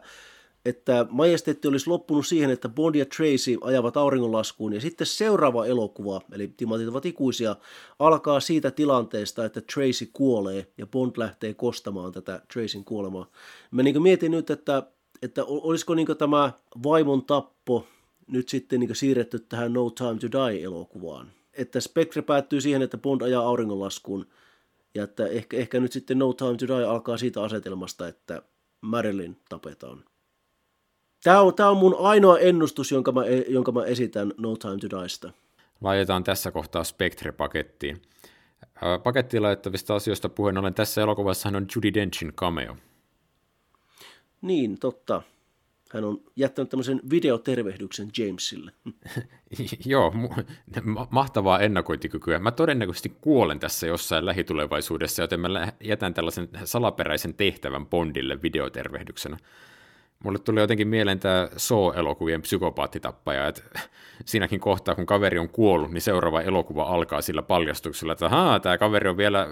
että majesteetti olisi loppunut siihen, että Bond ja Tracy ajavat auringonlaskuun, ja sitten seuraava elokuva, eli Timatit ovat ikuisia, alkaa siitä tilanteesta, että Tracy kuolee, ja Bond lähtee kostamaan tätä Tracyn kuolemaa. Mä niin mietin nyt, että, että olisiko niin tämä vaimon tappo nyt sitten niin siirretty tähän No Time to Die-elokuvaan. Että Spectre päättyy siihen, että Bond ajaa auringonlaskuun, ja että ehkä, ehkä nyt sitten No Time to Die alkaa siitä asetelmasta, että Marilyn tapetaan. Tämä on, tämä on mun ainoa ennustus, jonka mä, e, jonka mä esitän No Time to Diesta. Laitetaan tässä kohtaa Spectre-pakettiin. Pakettiin laittavista asioista puheen ollen tässä elokuvassahan on Judy Denchin cameo. Niin, totta. Hän on jättänyt tämmöisen videotervehdyksen Jamesille. Joo, mahtavaa ennakointikykyä. Mä todennäköisesti kuolen tässä jossain lähitulevaisuudessa, joten mä jätän tällaisen salaperäisen tehtävän Bondille videotervehdyksenä. Mulle tuli jotenkin mieleen tämä So-elokuvien psykopaattitappaja, että siinäkin kohtaa, kun kaveri on kuollut, niin seuraava elokuva alkaa sillä paljastuksella, että haa, tämä kaveri on vielä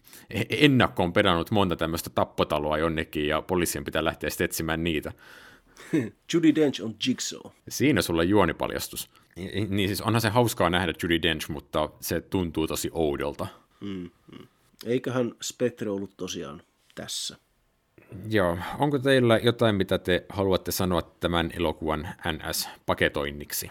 ennakkoon pedannut monta tämmöistä tappotaloa jonnekin, ja poliisien pitää lähteä sitten etsimään niitä. Judy Dench on Jigsaw. Siinä sulla juonipaljastus. Niin siis onhan se hauskaa nähdä Judy Dench, mutta se tuntuu tosi oudolta. Mm, mm. Eiköhän Spectre ollut tosiaan tässä. Joo, onko teillä jotain, mitä te haluatte sanoa tämän elokuvan NS-paketoinniksi?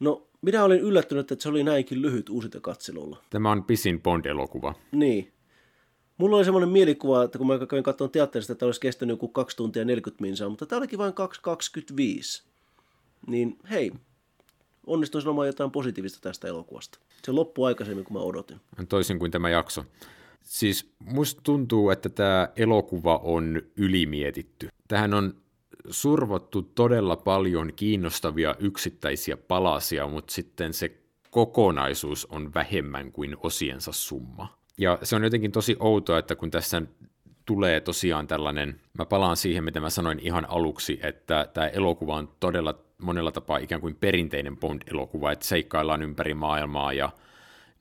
No, minä olin yllättynyt, että se oli näinkin lyhyt uusinta katselulla. Tämä on pisin Bond-elokuva. Niin. Mulla oli semmoinen mielikuva, että kun mä kävin katsomaan teatterista, että olisi kestänyt joku 2 tuntia 40 minsaa, mutta tämä olikin vain 2.25. Niin hei, onnistuin sanomaan jotain positiivista tästä elokuvasta. Se loppui aikaisemmin kuin mä odotin. Toisin kuin tämä jakso. Siis musta tuntuu, että tämä elokuva on ylimietitty. Tähän on survottu todella paljon kiinnostavia yksittäisiä palasia, mutta sitten se kokonaisuus on vähemmän kuin osiensa summa. Ja se on jotenkin tosi outoa, että kun tässä tulee tosiaan tällainen, mä palaan siihen, mitä mä sanoin ihan aluksi, että tämä elokuva on todella monella tapaa ikään kuin perinteinen Bond-elokuva, että seikkaillaan ympäri maailmaa ja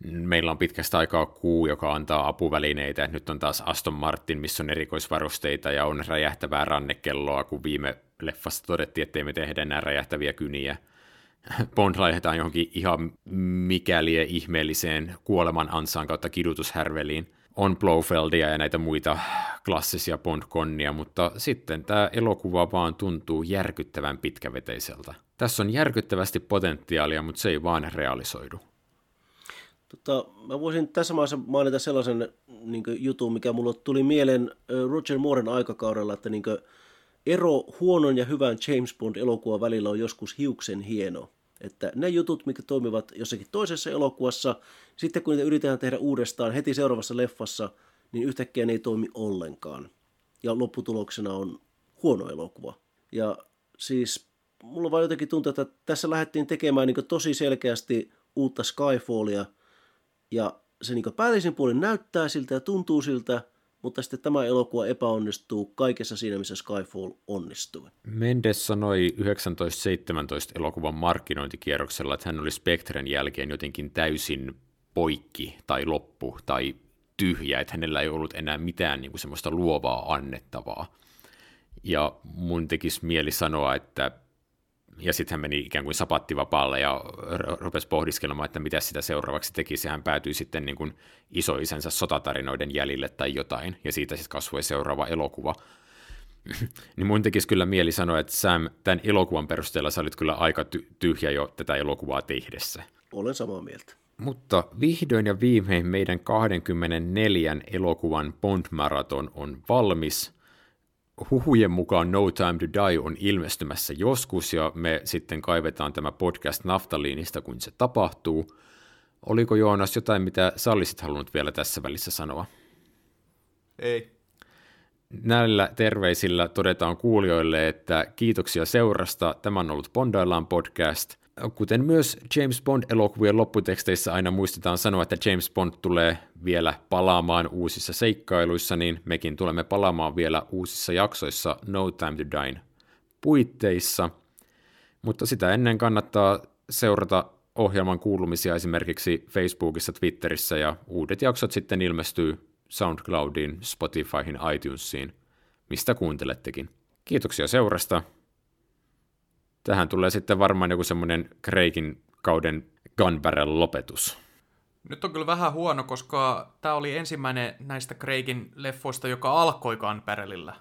meillä on pitkästä aikaa kuu, joka antaa apuvälineitä, nyt on taas Aston Martin, missä on erikoisvarusteita ja on räjähtävää rannekelloa, kun viime leffassa todettiin, ettei me tehdä enää räjähtäviä kyniä. Bond laitetaan johonkin ihan mikäliä ihmeelliseen kuoleman ansaan kautta kidutushärveliin. On Blofeldia ja näitä muita klassisia Bond-konnia, mutta sitten tämä elokuva vaan tuntuu järkyttävän pitkäveteiseltä. Tässä on järkyttävästi potentiaalia, mutta se ei vaan realisoidu. Tota, mä voisin tässä maassa mainita sellaisen niin jutun, mikä mulle tuli mieleen Roger Mooren aikakaudella, että niin ero huonon ja hyvän James Bond-elokuvan välillä on joskus hiuksen hieno. Että ne jutut, mitkä toimivat jossakin toisessa elokuvassa, sitten kun niitä yritetään tehdä uudestaan heti seuraavassa leffassa, niin yhtäkkiä ne ei toimi ollenkaan. Ja lopputuloksena on huono elokuva. Ja siis mulla vaan jotenkin tuntuu, että tässä lähdettiin tekemään niin tosi selkeästi uutta Skyfallia, ja se niin päällisin puolin näyttää siltä ja tuntuu siltä, mutta sitten tämä elokuva epäonnistuu kaikessa siinä, missä Skyfall onnistuu. Mendes sanoi 1917 elokuvan markkinointikierroksella, että hän oli Spectren jälkeen jotenkin täysin poikki tai loppu tai tyhjä, että hänellä ei ollut enää mitään niin kuin semmoista luovaa annettavaa. Ja mun tekisi mieli sanoa, että ja sitten hän meni ikään kuin sapattivapaalle ja rupesi pohdiskelemaan, että mitä sitä seuraavaksi tekisi. Hän päätyi sitten niin kuin isoisänsä sotatarinoiden jäljille tai jotain, ja siitä sitten kasvoi seuraava elokuva. niin mun tekisi kyllä mieli sanoa, että Sam, tämän elokuvan perusteella sä olit kyllä aika tyhjä jo tätä elokuvaa tehdessä. Olen samaa mieltä. Mutta vihdoin ja viimein meidän 24 elokuvan Bond-maraton on valmis – huhujen mukaan No Time to Die on ilmestymässä joskus, ja me sitten kaivetaan tämä podcast naftaliinista, kun se tapahtuu. Oliko Joonas jotain, mitä sä olisit halunnut vielä tässä välissä sanoa? Ei. Näillä terveisillä todetaan kuulijoille, että kiitoksia seurasta. Tämä on ollut Bondaillaan podcast – Kuten myös James Bond-elokuvien lopputeksteissä aina muistetaan sanoa, että James Bond tulee vielä palaamaan uusissa seikkailuissa, niin mekin tulemme palaamaan vielä uusissa jaksoissa No Time to Dine puitteissa. Mutta sitä ennen kannattaa seurata ohjelman kuulumisia esimerkiksi Facebookissa, Twitterissä ja uudet jaksot sitten ilmestyy SoundCloudiin, Spotifyhin, iTunesiin, mistä kuuntelettekin. Kiitoksia seurasta Tähän tulee sitten varmaan joku semmoinen Kreikin kauden Gunbarrel lopetus. Nyt on kyllä vähän huono, koska tämä oli ensimmäinen näistä Kreikin leffoista, joka alkoi Gunbarrelillä.